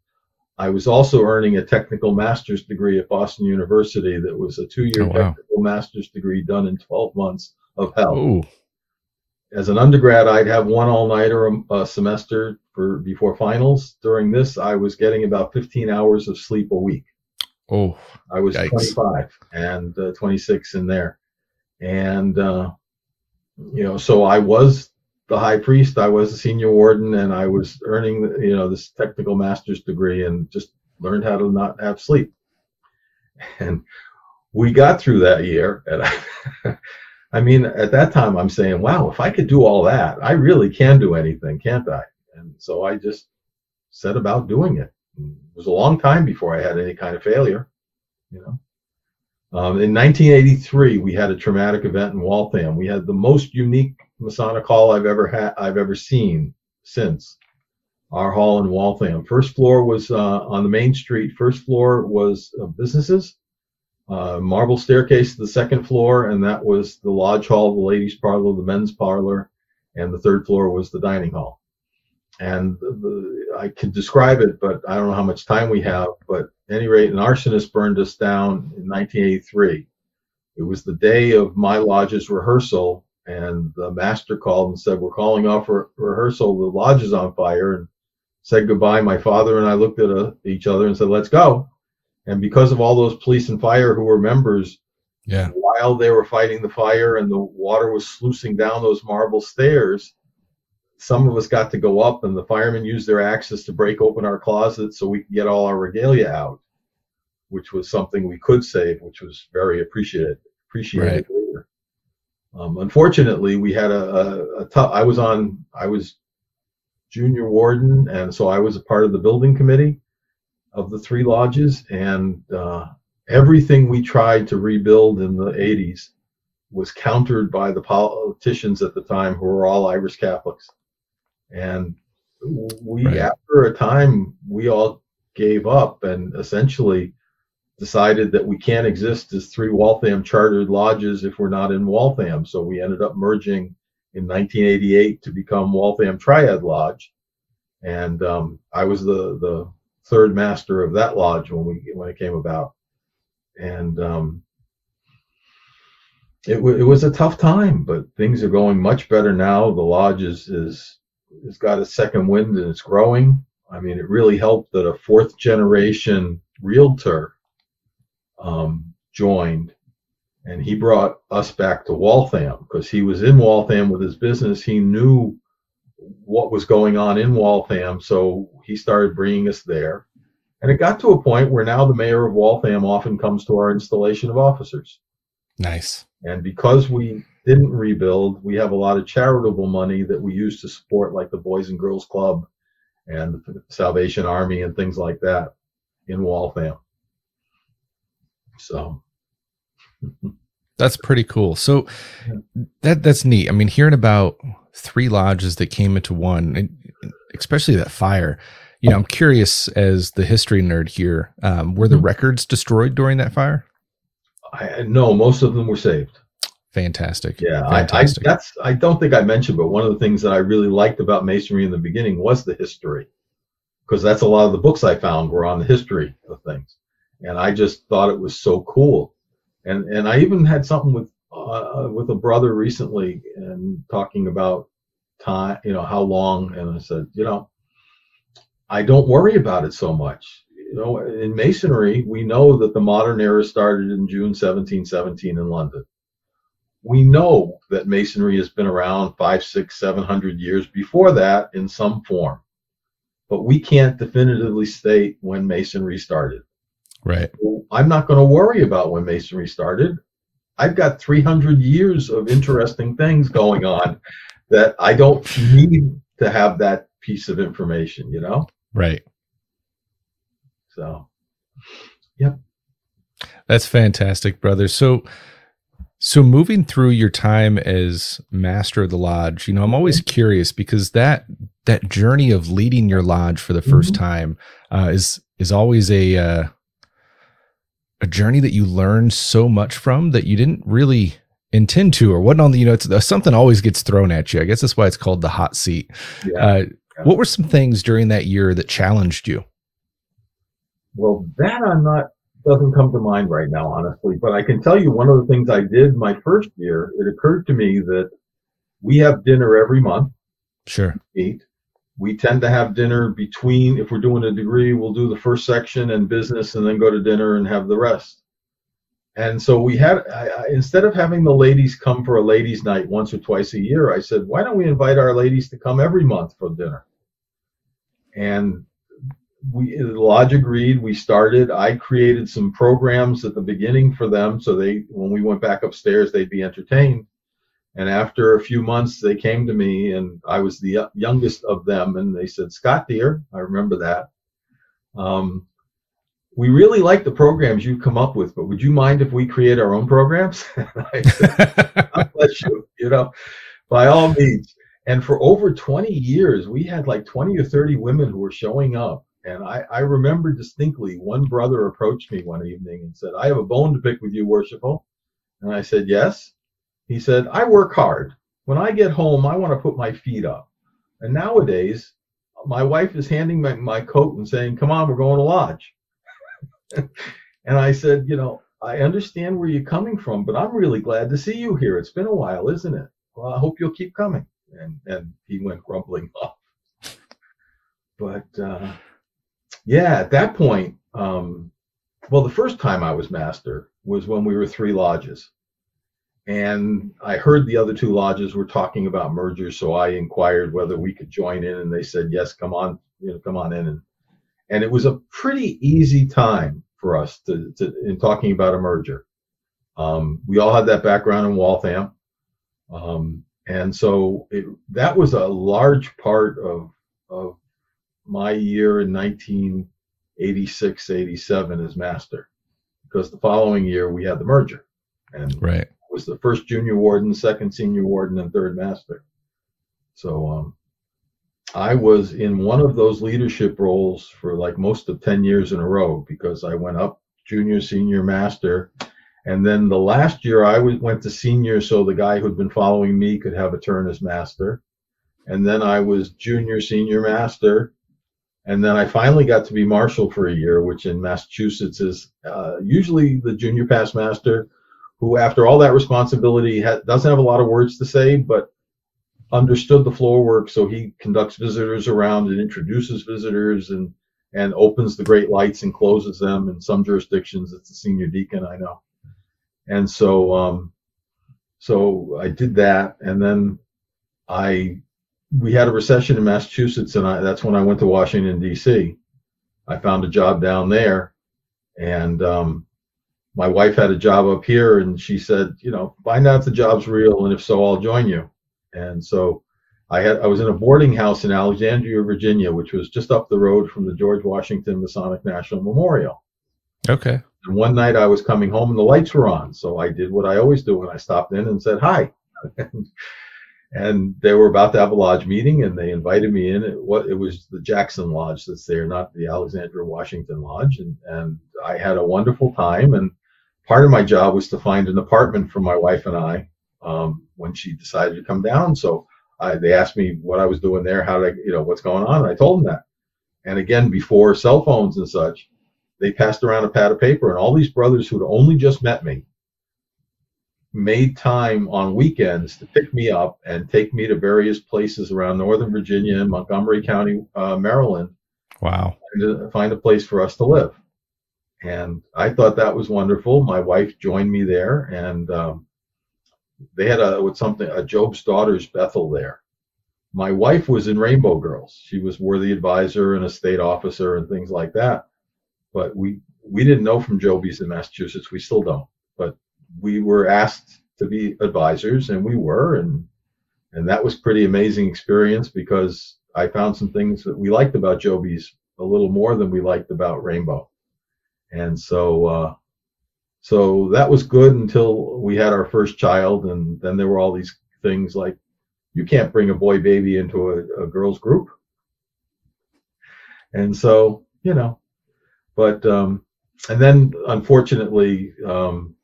I was also earning a technical master's degree at Boston University that was a two-year oh, wow. technical master's degree done in 12 months of hell. Ooh. As an undergrad, I'd have one all-nighter a, a semester for before finals. During this, I was getting about 15 hours of sleep a week. Oh, I was yikes. 25 and uh, 26 in there and uh, you know, so I was the high priest, I was the senior warden, and I was earning you know this technical master's degree, and just learned how to not have sleep. And we got through that year, and I, I mean, at that time, I'm saying, wow, if I could do all that, I really can do anything, can't I? And so I just set about doing it. It was a long time before I had any kind of failure, you know. Um, in 1983, we had a traumatic event in Waltham. We had the most unique Masonic hall I've ever had, I've ever seen since our hall in Waltham. First floor was uh, on the main street. First floor was uh, businesses. Uh, marble staircase to the second floor, and that was the lodge hall, the ladies' parlor, the men's parlor, and the third floor was the dining hall. And the, the, I can describe it, but I don't know how much time we have. But any rate, an arsonist burned us down in 1983. It was the day of my lodge's rehearsal, and the master called and said, "We're calling off re- rehearsal. The lodge is on fire." And said goodbye. My father and I looked at uh, each other and said, "Let's go." And because of all those police and fire who were members, yeah, while they were fighting the fire and the water was sluicing down those marble stairs, some of us got to go up, and the firemen used their axes to break open our closet so we could get all our regalia out, which was something we could save, which was very appreciated. Appreciated right. later. Um, unfortunately, we had a, a, a tough. I was on. I was junior warden, and so I was a part of the building committee of the three lodges, and uh, everything we tried to rebuild in the 80s was countered by the politicians at the time who were all Irish Catholics. And we, right. after a time, we all gave up and essentially decided that we can't exist as three Waltham chartered lodges if we're not in Waltham. So we ended up merging in 1988 to become Waltham Triad Lodge. And um, I was the, the third master of that lodge when we when it came about. And um, it, w- it was a tough time, but things are going much better now. The lodge is, is has got a second wind and it's growing. I mean, it really helped that a fourth generation realtor um, joined and he brought us back to Waltham because he was in Waltham with his business. He knew what was going on in Waltham, so he started bringing us there. And it got to a point where now the mayor of Waltham often comes to our installation of officers. Nice. And because we didn't rebuild, we have a lot of charitable money that we use to support, like the Boys and Girls Club and the Salvation Army and things like that in Waltham. So that's pretty cool. So that that's neat. I mean, hearing about three lodges that came into one, especially that fire. You know, I'm curious as the history nerd here. Um, were the mm-hmm. records destroyed during that fire? I, no, most of them were saved. Fantastic. Yeah, Fantastic. I, I, that's I don't think I mentioned, but one of the things that I really liked about masonry in the beginning was the history, because that's a lot of the books I found were on the history of things, and I just thought it was so cool, and and I even had something with uh, with a brother recently and talking about time, you know, how long, and I said, you know, I don't worry about it so much. You know, in masonry, we know that the modern era started in June 1717 in London. We know that masonry has been around five, six, seven hundred years before that in some form, but we can't definitively state when masonry started. Right. I'm not going to worry about when masonry started. I've got 300 years of interesting things going on that I don't need to have that piece of information, you know? Right. So, yep. That's fantastic, brother. So, so moving through your time as master of the lodge, you know, I'm always mm-hmm. curious because that that journey of leading your lodge for the 1st mm-hmm. time uh, is is always a uh, a journey that you learn so much from that you didn't really intend to or what on the you know it's uh, something always gets thrown at you. I guess that's why it's called the hot seat. Yeah. Uh, what were some things during that year that challenged you? Well, that I'm not doesn't come to mind right now, honestly. But I can tell you one of the things I did my first year. It occurred to me that we have dinner every month. Sure. Eat. We tend to have dinner between. If we're doing a degree, we'll do the first section and business, and then go to dinner and have the rest. And so we had, I, I, instead of having the ladies come for a ladies' night once or twice a year, I said, why don't we invite our ladies to come every month for dinner? And we, the lodge agreed. We started. I created some programs at the beginning for them, so they, when we went back upstairs, they'd be entertained. And after a few months, they came to me, and I was the youngest of them, and they said, "Scott, dear, I remember that. Um, we really like the programs you've come up with, but would you mind if we create our own programs? I said, bless you, you know, by all means. And for over 20 years, we had like 20 or 30 women who were showing up. And I, I remember distinctly one brother approached me one evening and said, I have a bone to pick with you, worshipful. And I said, Yes. He said, I work hard. When I get home, I want to put my feet up. And nowadays, my wife is handing me my coat and saying, Come on, we're going to lodge. and I said, you know, I understand where you're coming from, but I'm really glad to see you here. It's been a while, isn't it? Well, I hope you'll keep coming. And and he went grumbling off. but uh, yeah, at that point, um, well, the first time I was master was when we were three lodges. And I heard the other two lodges were talking about mergers, so I inquired whether we could join in, and they said yes, come on, you know, come on in. And and it was a pretty easy time for us to, to in talking about a merger. Um, we all had that background in Waltham, um, and so it, that was a large part of of my year in 1986, 87 as master, because the following year we had the merger, and right was the first junior warden, second senior warden, and third master. So um, I was in one of those leadership roles for like most of 10 years in a row because I went up junior, senior, master. And then the last year I went to senior so the guy who'd been following me could have a turn as master. And then I was junior, senior, master. And then I finally got to be marshal for a year, which in Massachusetts is uh, usually the junior past master who, after all that responsibility, ha- doesn't have a lot of words to say, but understood the floor work. So he conducts visitors around and introduces visitors and and opens the great lights and closes them. In some jurisdictions, it's the senior deacon. I know. And so, um, so I did that, and then I we had a recession in Massachusetts, and I, that's when I went to Washington D.C. I found a job down there, and um, my wife had a job up here and she said, you know, find out if the job's real and if so, I'll join you. And so I had I was in a boarding house in Alexandria, Virginia, which was just up the road from the George Washington Masonic National Memorial. Okay. And one night I was coming home and the lights were on, so I did what I always do when I stopped in and said hi. and they were about to have a lodge meeting and they invited me in. It, what, it was the Jackson Lodge that's there, not the Alexandria Washington Lodge. And, and I had a wonderful time. And part of my job was to find an apartment for my wife and I um, when she decided to come down. So I, they asked me what I was doing there, how to, you know, what's going on. And I told them that. And again, before cell phones and such, they passed around a pad of paper, and all these brothers who'd only just met me made time on weekends to pick me up and take me to various places around Northern Virginia and Montgomery County, uh, Maryland. Wow. To find a place for us to live and I thought that was wonderful. My wife joined me there, and um, they had a with something a Job's Daughters Bethel there. My wife was in Rainbow Girls. She was worthy advisor and a state officer and things like that. But we we didn't know from Jobies in Massachusetts. We still don't. We were asked to be advisors, and we were, and and that was pretty amazing experience because I found some things that we liked about Jobies a little more than we liked about Rainbow. And so uh, so that was good until we had our first child, and then there were all these things like you can't bring a boy baby into a, a girls group, and so you know, but um, and then unfortunately, um,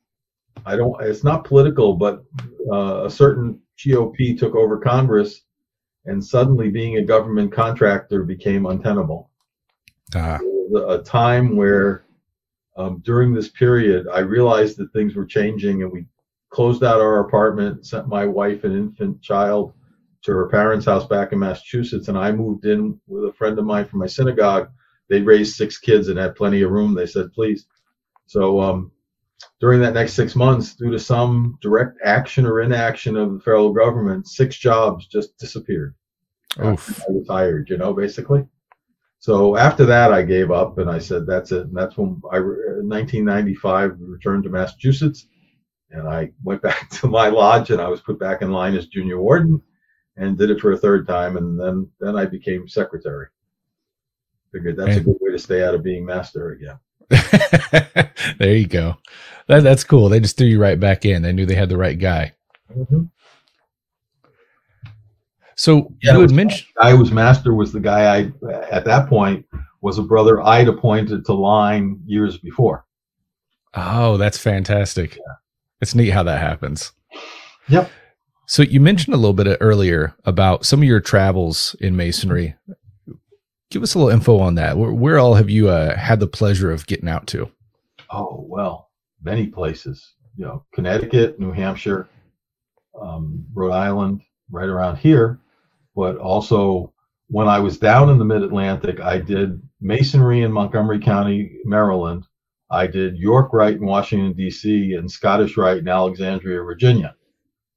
I don't. It's not political, but uh, a certain GOP took over Congress, and suddenly being a government contractor became untenable. Ah. A time where um, during this period, I realized that things were changing, and we closed out our apartment, sent my wife and infant child to her parents' house back in Massachusetts, and I moved in with a friend of mine from my synagogue. They raised six kids and had plenty of room. They said, please. So um, during that next six months, due to some direct action or inaction of the federal government, six jobs just disappeared. Oof. I retired, you know, basically. So after that, I gave up and I said, that's it. And that's when I, uh, 1995, returned to Massachusetts and I went back to my lodge and I was put back in line as junior warden and did it for a third time. And then, then I became secretary. Figured that's and, a good way to stay out of being master again. there you go. That, that's cool. They just threw you right back in. They knew they had the right guy. Mm-hmm. So yeah, you had mentioned I was master was the guy I at that point was a brother I'd appointed to line years before. Oh, that's fantastic. Yeah. It's neat how that happens. Yep. So you mentioned a little bit earlier about some of your travels in masonry. Give us a little info on that. Where, where all have you uh, had the pleasure of getting out to? Oh well, many places. You know, Connecticut, New Hampshire, um, Rhode Island, right around here but also when I was down in the Mid Atlantic, I did Masonry in Montgomery County, Maryland. I did York Rite in Washington, D.C., and Scottish Rite in Alexandria, Virginia,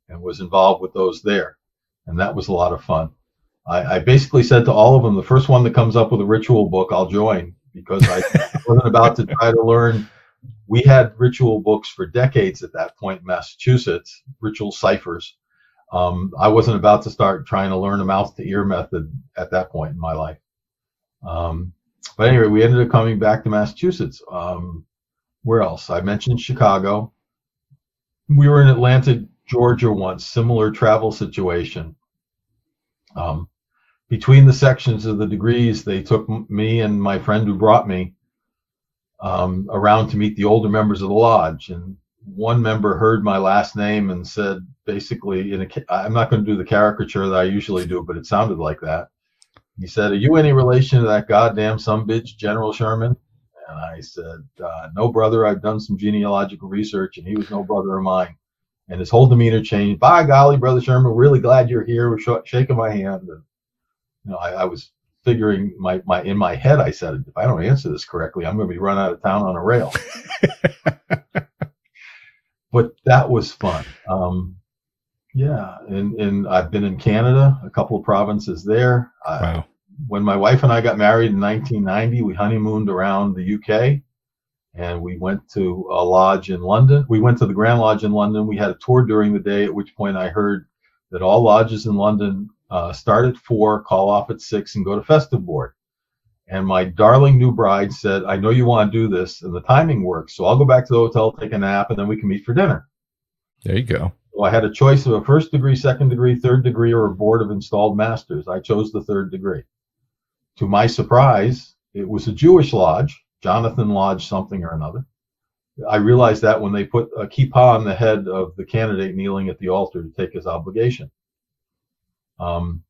and was involved with those there. And that was a lot of fun. I, I basically said to all of them, the first one that comes up with a ritual book, I'll join because I wasn't about to try to learn. We had ritual books for decades at that point in Massachusetts, ritual ciphers. Um, I wasn't about to start trying to learn a mouth to ear method at that point in my life. Um, but anyway, we ended up coming back to Massachusetts. Um, where else? I mentioned Chicago. We were in Atlanta, Georgia once, similar travel situation. Um, between the sections of the degrees, they took me and my friend who brought me um, around to meet the older members of the lodge. And one member heard my last name and said, basically, in a, I'm not going to do the caricature that I usually do, but it sounded like that. He said, "Are you any relation to that goddamn some bitch, General Sherman?" And I said, uh, "No, brother. I've done some genealogical research, and he was no brother of mine." And his whole demeanor changed. By golly, brother Sherman, really glad you're here. We're sh- shaking my hand. And, you know, I, I was figuring my, my in my head, I said, if I don't answer this correctly, I'm going to be run out of town on a rail. but that was fun. Um, yeah, and and I've been in Canada, a couple of provinces there. Wow. when my wife and I got married in 1990, we honeymooned around the UK, and we went to a lodge in London. We went to the Grand Lodge in London. We had a tour during the day, at which point I heard that all lodges in London uh, start at four, call off at six, and go to festive board. And my darling new bride said, I know you want to do this, and the timing works. So I'll go back to the hotel, take a nap, and then we can meet for dinner. There you go. So I had a choice of a first degree, second degree, third degree, or a board of installed masters. I chose the third degree. To my surprise, it was a Jewish lodge, Jonathan Lodge something or another. I realized that when they put a kippah on the head of the candidate kneeling at the altar to take his obligation. Um,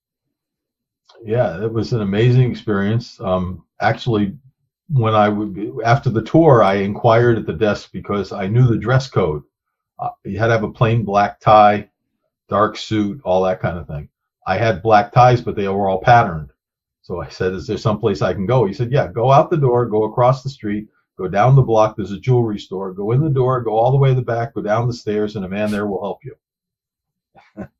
yeah, it was an amazing experience. Um, actually, when I would after the tour, I inquired at the desk because I knew the dress code uh, you had to have a plain black tie, dark suit, all that kind of thing. I had black ties, but they were all patterned. So I said, "Is there some place I can go?" He said, "Yeah, go out the door, go across the street, go down the block. There's a jewelry store. Go in the door, go all the way to the back, go down the stairs, and a man there will help you."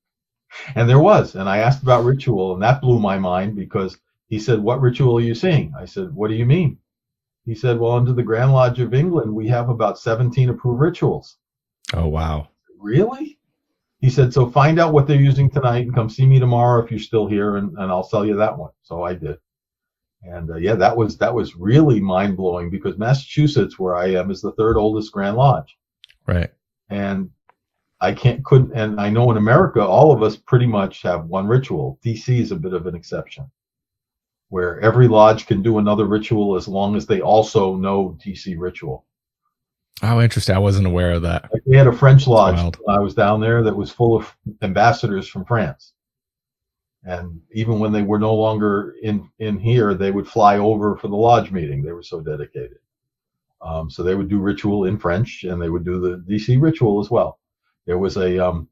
and there was. And I asked about ritual, and that blew my mind because he said, "What ritual are you seeing?" I said, "What do you mean?" He said, "Well, under the Grand Lodge of England, we have about 17 approved rituals." Oh, wow. Really? He said, so find out what they're using tonight and come see me tomorrow if you're still here and, and I'll sell you that one. So I did. And uh, yeah, that was that was really mind blowing because Massachusetts, where I am, is the third oldest Grand Lodge. Right. And I can't couldn't and I know in America all of us pretty much have one ritual. DC is a bit of an exception. Where every lodge can do another ritual as long as they also know DC ritual. Oh, interesting. I wasn't aware of that. Like they had a French lodge I was down there that was full of ambassadors from France. And even when they were no longer in, in here, they would fly over for the lodge meeting. They were so dedicated. Um, so they would do ritual in French and they would do the DC ritual as well. There was a, um,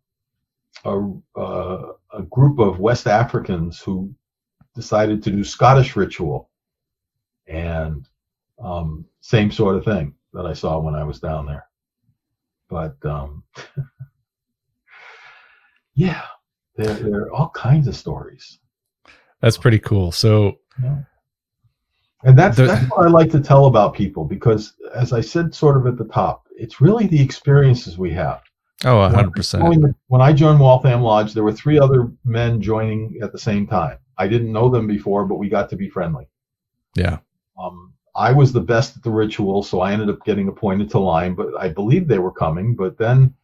a, uh, a group of West Africans who decided to do Scottish ritual and um, same sort of thing that I saw when I was down there. But um, yeah, there, there are all kinds of stories. That's pretty cool. So, yeah. and that's the, that's what I like to tell about people because, as I said, sort of at the top, it's really the experiences we have. Oh, 100%. When I, when I joined Waltham Lodge, there were three other men joining at the same time. I didn't know them before, but we got to be friendly. Yeah. Um, I was the best at the ritual, so I ended up getting appointed to line, but I believed they were coming. But then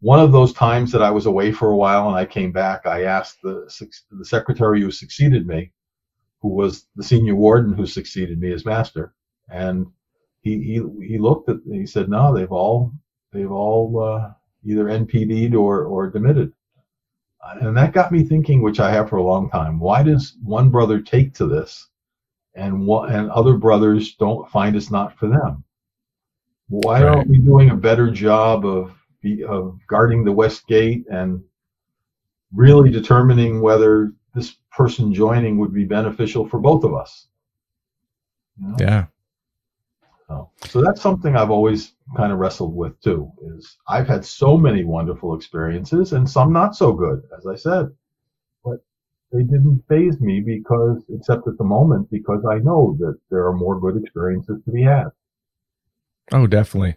one of those times that I was away for a while and I came back, I asked the, the secretary who succeeded me, who was the senior warden who succeeded me as master, and he he, he looked at he said, no, they've all they've all uh, either NPD'd or or demitted. And that got me thinking, which I have for a long time. Why does one brother take to this and what and other brothers don't find it's not for them. Why right. aren't we doing a better job of of guarding the west gate and really determining whether this person joining would be beneficial for both of us. You know? Yeah. So, so that's something I've always kind of wrestled with too. Is I've had so many wonderful experiences and some not so good, as I said, but they didn't faze me because, except at the moment, because I know that there are more good experiences to be had. Oh, definitely.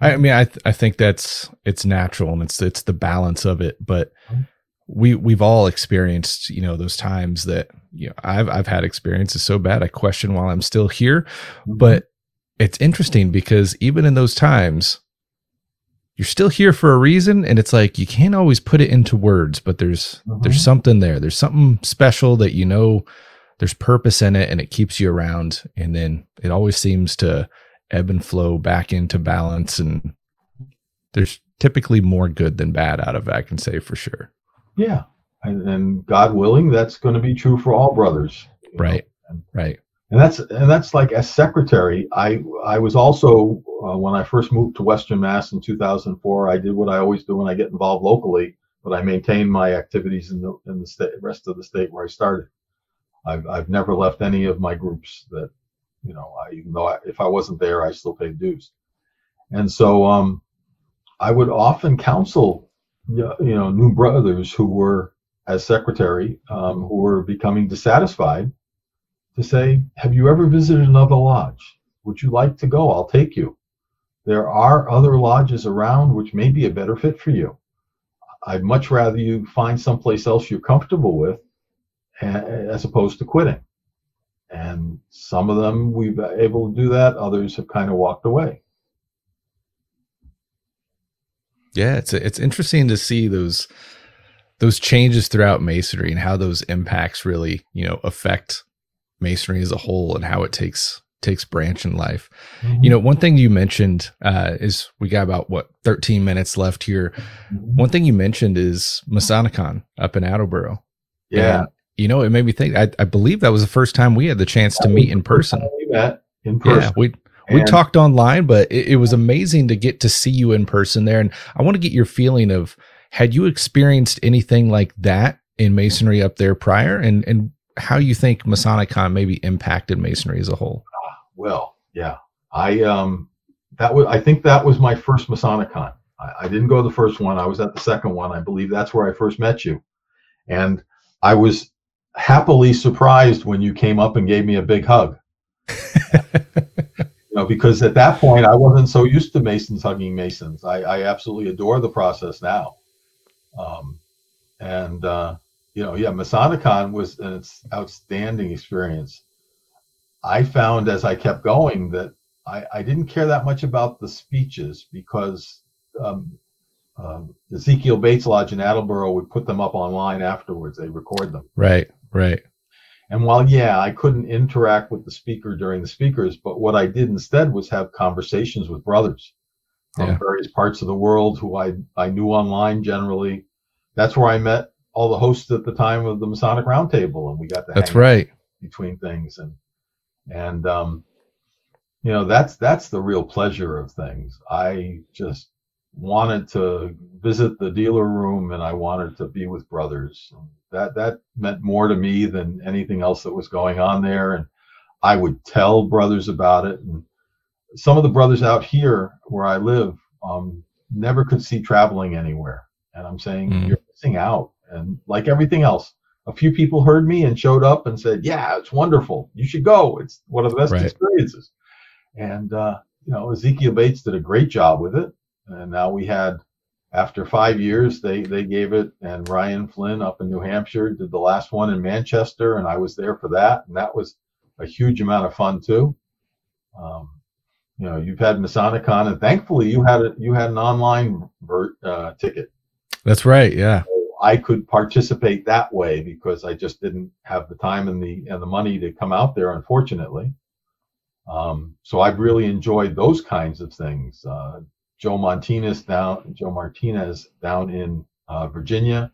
I mean, I th- I think that's it's natural and it's it's the balance of it. But mm-hmm. we we've all experienced you know those times that you know I've I've had experiences so bad I question while I'm still here. Mm-hmm. But it's interesting because even in those times, you're still here for a reason, and it's like you can't always put it into words, but there's mm-hmm. there's something there. There's something special that you know there's purpose in it, and it keeps you around. And then it always seems to ebb and flow back into balance and there's typically more good than bad out of it i can say for sure yeah and, and god willing that's going to be true for all brothers right and, right and that's and that's like as secretary i i was also uh, when i first moved to western mass in 2004 i did what i always do when i get involved locally but i maintained my activities in the in the state, rest of the state where i started I've, I've never left any of my groups that you know, I, even though I, if I wasn't there, I still paid dues. And so um, I would often counsel, you know, new brothers who were, as secretary, um, who were becoming dissatisfied, to say, "Have you ever visited another lodge? Would you like to go? I'll take you. There are other lodges around which may be a better fit for you. I'd much rather you find someplace else you're comfortable with, as opposed to quitting." And some of them we've been able to do that. Others have kind of walked away. Yeah, it's it's interesting to see those those changes throughout masonry and how those impacts really you know affect masonry as a whole and how it takes takes branch in life. Mm-hmm. You know, one thing you mentioned uh, is we got about what 13 minutes left here. Mm-hmm. One thing you mentioned is Masonicon up in Attleboro. Yeah. And you know, it made me think. I, I believe that was the first time we had the chance to meet in person. We met in person. Yeah, we we and talked online, but it, it, was amazing to get to see you in person there. And I want to get your feeling of had you experienced anything like that in masonry up there prior, and and how you think Masonicon maybe impacted masonry as a whole. Well, yeah, I um that was I think that was my first Masonicon. I, I didn't go to the first one. I was at the second one. I believe that's where I first met you, and I was happily surprised when you came up and gave me a big hug. you know, because at that point I wasn't so used to Masons hugging Masons. I, I absolutely adore the process now. Um, and uh, you know, yeah, Masonicon was an outstanding experience. I found as I kept going that I, I didn't care that much about the speeches because um, um, Ezekiel Bates Lodge in Attleboro would put them up online afterwards. They record them. Right. Right. And while, yeah, I couldn't interact with the speaker during the speakers, but what I did instead was have conversations with brothers from yeah. various parts of the world who I, I knew online generally. That's where I met all the hosts at the time of the Masonic Roundtable, and we got to that's right between things and and um, you know that's that's the real pleasure of things. I just wanted to visit the dealer room and I wanted to be with brothers. That that meant more to me than anything else that was going on there. And I would tell brothers about it. And some of the brothers out here where I live um, never could see traveling anywhere. And I'm saying mm. you're missing out. And like everything else, a few people heard me and showed up and said, "Yeah, it's wonderful. You should go. It's one of the best right. experiences." And uh, you know, Ezekiel Bates did a great job with it and now we had after five years they they gave it and ryan flynn up in new hampshire did the last one in manchester and i was there for that and that was a huge amount of fun too um, you know you've had masonicon and thankfully you had a, you had an online ver- uh, ticket that's right yeah i could participate that way because i just didn't have the time and the and the money to come out there unfortunately um, so i've really enjoyed those kinds of things uh, Joe Martinez down Joe Martinez down in uh, Virginia.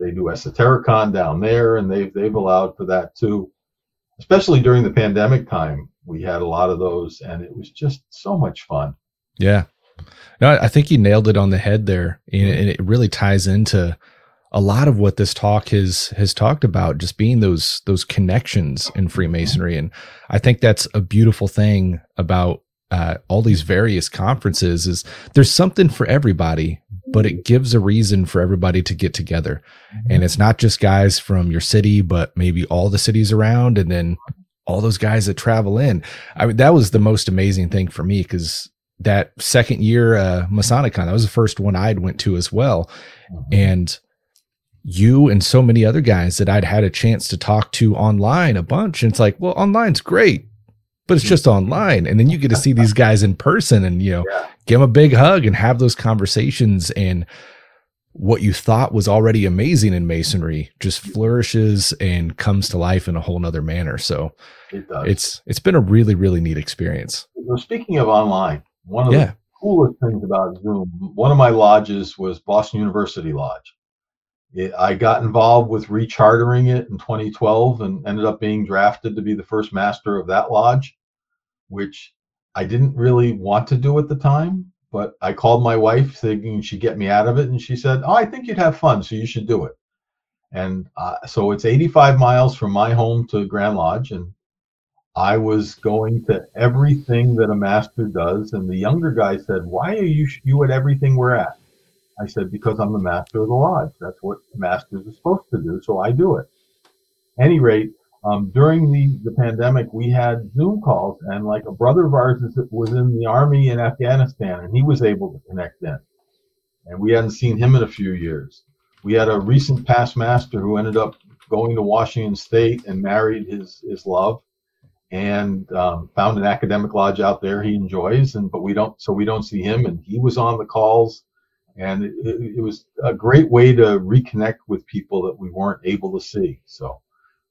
They do Esotericon down there, and they've they've allowed for that too. Especially during the pandemic time, we had a lot of those, and it was just so much fun. Yeah, no, I think you nailed it on the head there, and it really ties into a lot of what this talk has has talked about just being those those connections in freemasonry. And i think that's a beautiful thing about uh, all these various conferences is there's something for everybody but it gives a reason for everybody to get together. And it's not just guys from your city but maybe all the cities around and then all those guys that travel in. I mean that was the most amazing thing for me because that second year uh masonicon that was the first one i'd went to as well. And you and so many other guys that I'd had a chance to talk to online a bunch. And it's like, well, online's great, but it's just online. And then you get to see these guys in person and, you know, yeah. give them a big hug and have those conversations. And what you thought was already amazing in masonry just flourishes and comes to life in a whole nother manner. So it it's, it's been a really, really neat experience. Well, speaking of online, one of yeah. the coolest things about Zoom, one of my lodges was Boston University Lodge it, I got involved with rechartering it in 2012 and ended up being drafted to be the first master of that lodge, which I didn't really want to do at the time. But I called my wife thinking she'd get me out of it, and she said, "Oh, I think you'd have fun, so you should do it." And uh, so it's 85 miles from my home to Grand Lodge, and I was going to everything that a master does. And the younger guy said, "Why are you you at everything we're at?" I said, because I'm the master of the lodge. That's what masters are supposed to do, so I do it. Any rate, um, during the, the pandemic, we had Zoom calls, and like a brother of ours was in the army in Afghanistan, and he was able to connect in. And we hadn't seen him in a few years. We had a recent past master who ended up going to Washington State and married his, his love and um, found an academic lodge out there he enjoys and but we don't so we don't see him and he was on the calls and it, it, was a great way to reconnect with people that we weren't able to see. So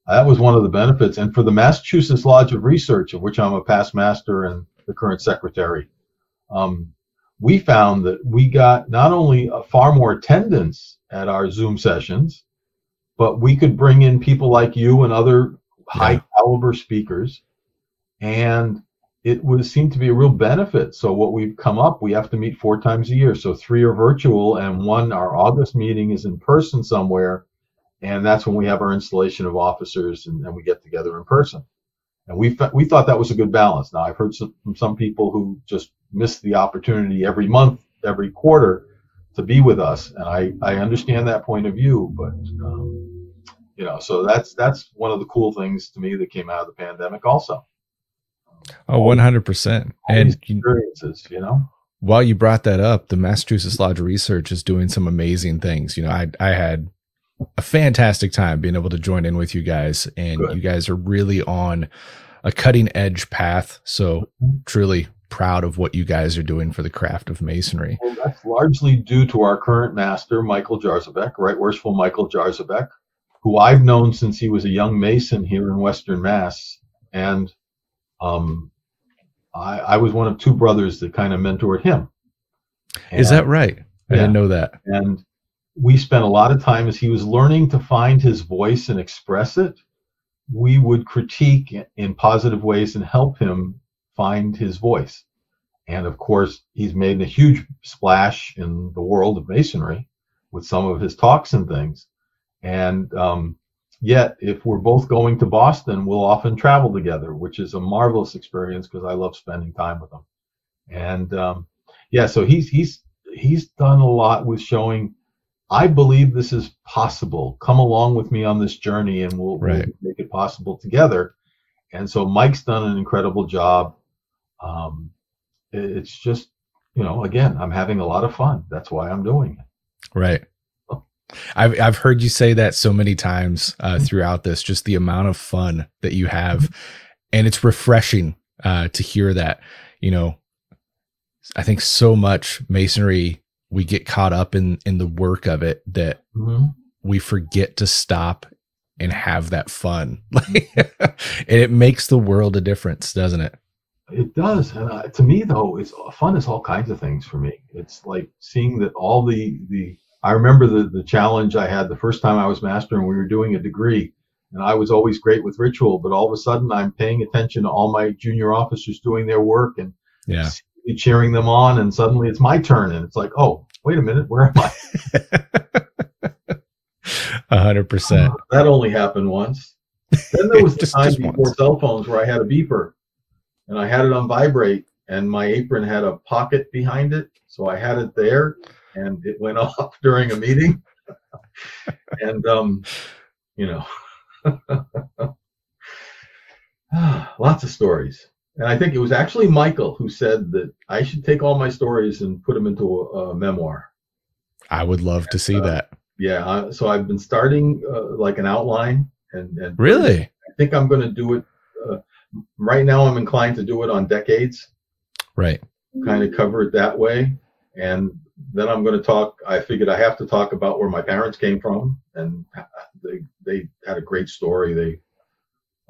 that was one of the benefits. And for the Massachusetts Lodge of Research, of which I'm a past master and the current secretary, um, we found that we got not only far more attendance at our Zoom sessions, but we could bring in people like you and other high caliber speakers and it would seem to be a real benefit. So what we've come up, we have to meet four times a year. So three are virtual, and one our August meeting is in person somewhere, and that's when we have our installation of officers and, and we get together in person. And we we thought that was a good balance. Now I've heard some, from some people who just miss the opportunity every month, every quarter, to be with us, and I I understand that point of view, but. Um, you know, so that's that's one of the cool things to me that came out of the pandemic also. Oh, 100%. And experiences, you know? While you brought that up, the Massachusetts Lodge Research is doing some amazing things. You know, I I had a fantastic time being able to join in with you guys and Good. you guys are really on a cutting edge path. So mm-hmm. truly proud of what you guys are doing for the craft of masonry. Well, that's largely due to our current master, Michael Jarzabek, right worshipful Michael Jarzabek, who I've known since he was a young mason here in Western Mass. And um, I, I was one of two brothers that kind of mentored him. And, Is that right? I yeah, didn't know that. And we spent a lot of time as he was learning to find his voice and express it. We would critique in positive ways and help him find his voice. And of course, he's made a huge splash in the world of masonry with some of his talks and things. And um, Yet, if we're both going to Boston, we'll often travel together, which is a marvelous experience because I love spending time with him. And um, yeah, so he's he's he's done a lot with showing. I believe this is possible. Come along with me on this journey, and we'll, right. we'll make it possible together. And so Mike's done an incredible job. Um, it's just, you know, again, I'm having a lot of fun. That's why I'm doing it. Right. I've I've heard you say that so many times uh, throughout this. Just the amount of fun that you have, and it's refreshing uh, to hear that. You know, I think so much masonry we get caught up in in the work of it that mm-hmm. we forget to stop and have that fun, and it makes the world a difference, doesn't it? It does. And uh, to me, though, it's fun is all kinds of things for me. It's like seeing that all the the I remember the, the challenge I had the first time I was master and we were doing a degree. And I was always great with ritual, but all of a sudden I'm paying attention to all my junior officers doing their work and yeah. cheering them on. And suddenly it's my turn. And it's like, oh, wait a minute, where am I? hundred percent. Uh, that only happened once. Then there was the time before once. cell phones where I had a beeper and I had it on vibrate and my apron had a pocket behind it. So I had it there and it went off during a meeting. and um, you know, lots of stories. And I think it was actually Michael who said that I should take all my stories and put them into a, a memoir. I would love and, to see uh, that. Yeah, uh, so I've been starting uh, like an outline, and, and really, I think I'm going to do it. Uh, right now, I'm inclined to do it on decades. Right. Kind of cover it that way, and then I'm going to talk. I figured I have to talk about where my parents came from, and they they had a great story. They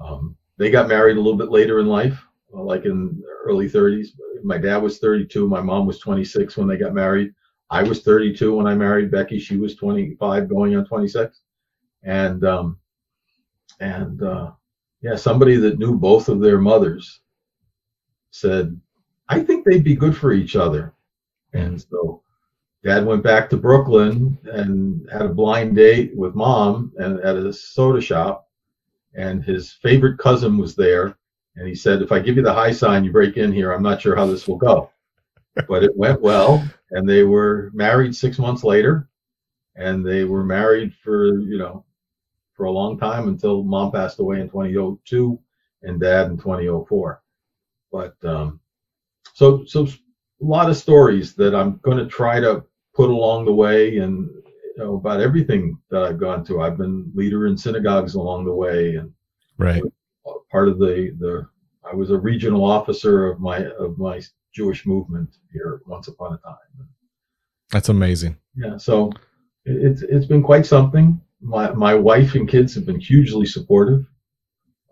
um, they got married a little bit later in life, like in early 30s. My dad was 32. My mom was 26 when they got married. I was 32 when I married Becky. She was 25, going on 26, and um, and uh, yeah, somebody that knew both of their mothers said, "I think they'd be good for each other," and so Dad went back to Brooklyn and had a blind date with mom and at a soda shop, and his favorite cousin was there, and he said, "If I give you the high sign, you break in here. I'm not sure how this will go." but it went well and they were married six months later and they were married for you know for a long time until mom passed away in 2002 and dad in 2004 but um, so so a lot of stories that i'm going to try to put along the way and you know about everything that i've gone to i've been leader in synagogues along the way and right part of the the i was a regional officer of my of my Jewish movement here once upon a time. That's amazing. Yeah, so it's it's been quite something. My my wife and kids have been hugely supportive.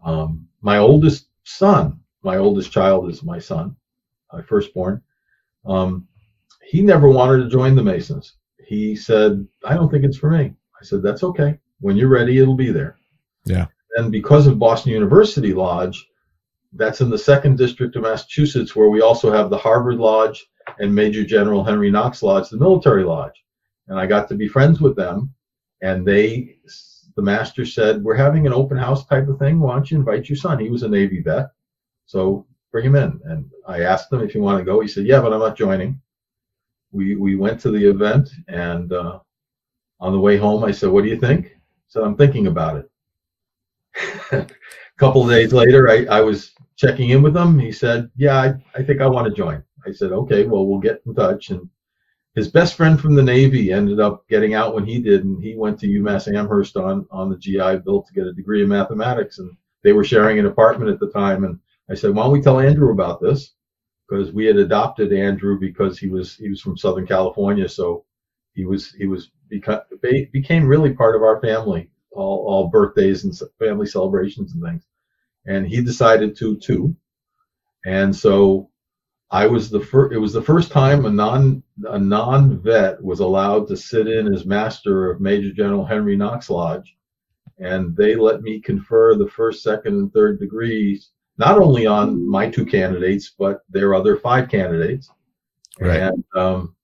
Um, my oldest son, my oldest child is my son, my firstborn. Um, he never wanted to join the Masons. He said, "I don't think it's for me." I said, "That's okay. When you're ready, it'll be there." Yeah. And because of Boston University Lodge, that's in the second district of Massachusetts, where we also have the Harvard Lodge and Major General Henry Knox Lodge, the military lodge. And I got to be friends with them. And they, the master said, We're having an open house type of thing. Why don't you invite your son? He was a Navy vet. So bring him in. And I asked him if he wanted to go. He said, Yeah, but I'm not joining. We, we went to the event. And uh, on the way home, I said, What do you think? He said, I'm thinking about it. a couple of days later, I, I was checking in with him. He said, "Yeah, I, I think I want to join." I said, "Okay, well, we'll get in touch." And his best friend from the Navy ended up getting out when he did, and he went to UMass Amherst on on the GI Bill to get a degree in mathematics. And they were sharing an apartment at the time. And I said, "Why don't we tell Andrew about this?" Because we had adopted Andrew because he was he was from Southern California, so he was he was become, became really part of our family. All all birthdays and family celebrations and things and he decided to too. And so I was the first. It was the first time a non a non vet was allowed to sit in as master of Major General Henry Knox Lodge, and they let me confer the first, second, and third degrees not only on my two candidates but their other five candidates. Right. And um,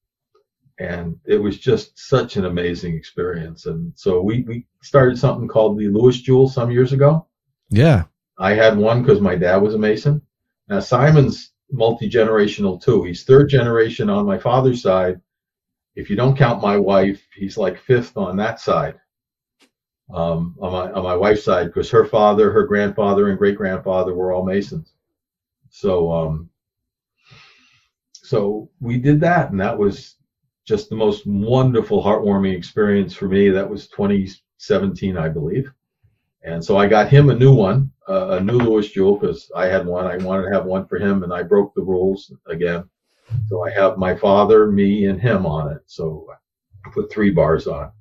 and it was just such an amazing experience. And so we we started something called the Lewis Jewel some years ago. Yeah. I had one because my dad was a Mason. Now Simon's multi generational too. He's third generation on my father's side. If you don't count my wife, he's like fifth on that side. Um, on my on my wife's side, because her father, her grandfather, and great grandfather were all Masons. So um, so we did that, and that was just the most wonderful, heartwarming experience for me. That was 2017, I believe. And so I got him a new one, uh, a new Lewis Jewel, because I had one. I wanted to have one for him, and I broke the rules again. So I have my father, me, and him on it. So I put three bars on.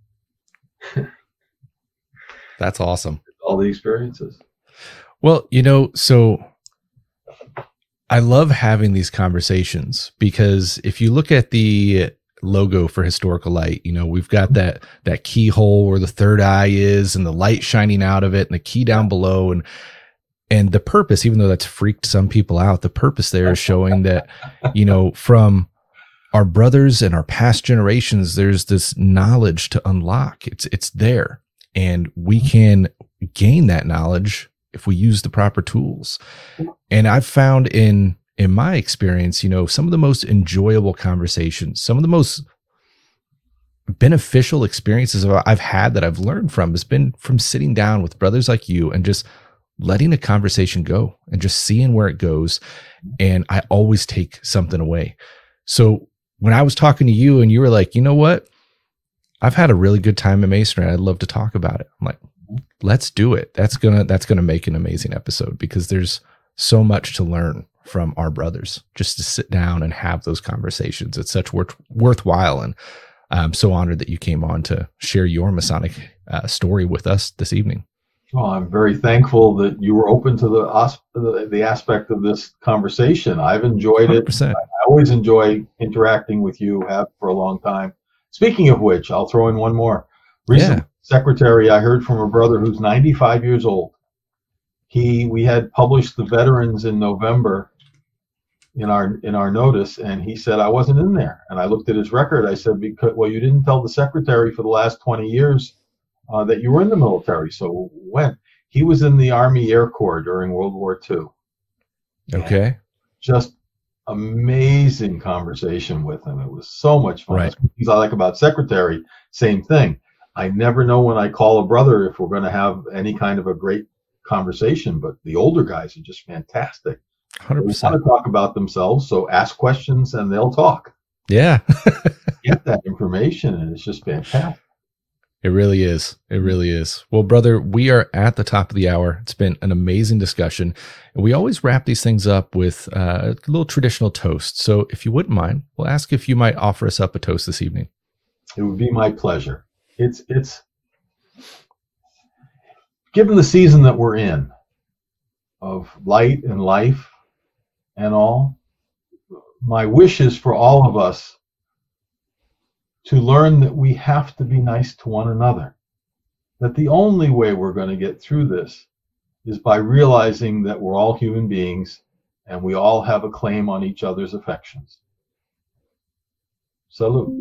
That's awesome. All the experiences. Well, you know, so I love having these conversations because if you look at the logo for historical light you know we've got that that keyhole where the third eye is and the light shining out of it and the key down below and and the purpose even though that's freaked some people out the purpose there is showing that you know from our brothers and our past generations there's this knowledge to unlock it's it's there And we can gain that knowledge if we use the proper tools. And I've found in in my experience, you know, some of the most enjoyable conversations, some of the most beneficial experiences I've had that I've learned from has been from sitting down with brothers like you and just letting a conversation go and just seeing where it goes. And I always take something away. So when I was talking to you and you were like, you know what? I've had a really good time in masonry. I'd love to talk about it. I'm like, let's do it. That's gonna that's gonna make an amazing episode because there's so much to learn from our brothers just to sit down and have those conversations. It's such worth, worthwhile, and I'm so honored that you came on to share your Masonic uh, story with us this evening. Well, I'm very thankful that you were open to the the, the aspect of this conversation. I've enjoyed 100%. it. I always enjoy interacting with you. Have for a long time. Speaking of which, I'll throw in one more. Recent yeah. secretary, I heard from a brother who's 95 years old. He, we had published the veterans in November in our in our notice, and he said I wasn't in there. And I looked at his record. I said, because well, you didn't tell the secretary for the last 20 years uh, that you were in the military. So when he was in the Army Air Corps during World War II. Okay. Just amazing conversation with him. It was so much fun. Right. Things I like about secretary, same thing. I never know when I call a brother if we're going to have any kind of a great conversation, but the older guys are just fantastic. 100%. They want to talk about themselves, so ask questions and they'll talk. Yeah. Get that information, and it's just fantastic. It really is. It really is. Well, brother, we are at the top of the hour. It's been an amazing discussion. And we always wrap these things up with uh, a little traditional toast. So, if you wouldn't mind, we'll ask if you might offer us up a toast this evening. It would be my pleasure. It's it's given the season that we're in of light and life and all. My wish is for all of us to learn that we have to be nice to one another. That the only way we're going to get through this is by realizing that we're all human beings and we all have a claim on each other's affections. Salute.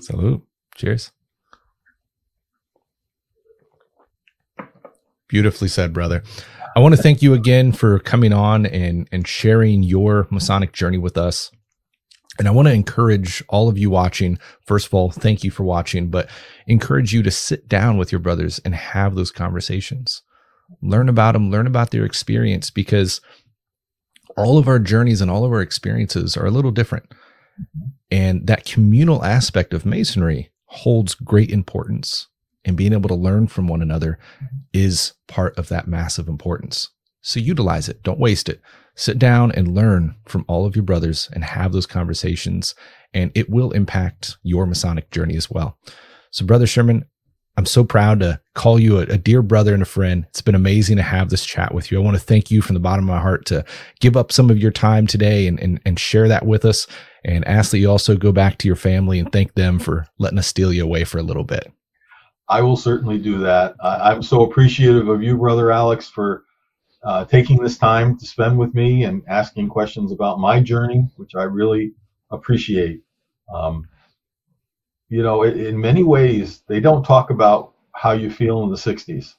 Salute. Cheers. Beautifully said, brother. I want to thank you again for coming on and, and sharing your Masonic journey with us. And I want to encourage all of you watching. First of all, thank you for watching, but encourage you to sit down with your brothers and have those conversations. Learn about them, learn about their experience because all of our journeys and all of our experiences are a little different. Mm-hmm. And that communal aspect of Masonry holds great importance. And being able to learn from one another mm-hmm. is part of that massive importance. So utilize it, don't waste it sit down and learn from all of your brothers and have those conversations, and it will impact your Masonic journey as well. So, Brother Sherman, I'm so proud to call you a, a, dear brother and a friend. It's been amazing to have this chat with you. I want to thank you from the bottom of my heart to give up some of your time today and, and, and share that with us. And ask that you also go back to your family and thank them for letting us steal you away for a little bit. I will certainly do that. I'm so appreciative of you, Brother Alex, for uh, taking this time to spend with me and asking questions about my journey, which I really appreciate. Um, you know, in many ways, they don't talk about how you feel in the 60s.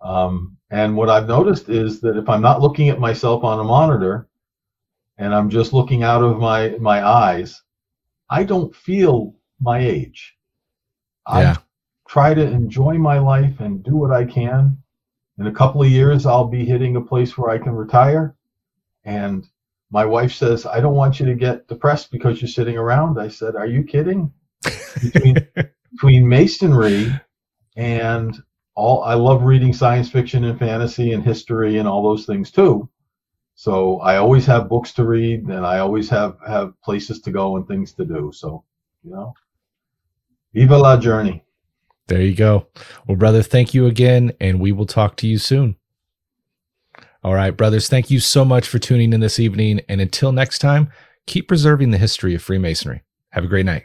Um, and what I've noticed is that if I'm not looking at myself on a monitor and I'm just looking out of my, my eyes, I don't feel my age. Yeah. I try to enjoy my life and do what I can in a couple of years, I'll be hitting a place where I can retire. And my wife says, I don't want you to get depressed because you're sitting around. I said, Are you kidding? Between, between masonry and all, I love reading science fiction and fantasy and history and all those things too. So I always have books to read and I always have, have places to go and things to do. So, you know, viva la journey. There you go. Well, brother, thank you again, and we will talk to you soon. All right, brothers, thank you so much for tuning in this evening. And until next time, keep preserving the history of Freemasonry. Have a great night.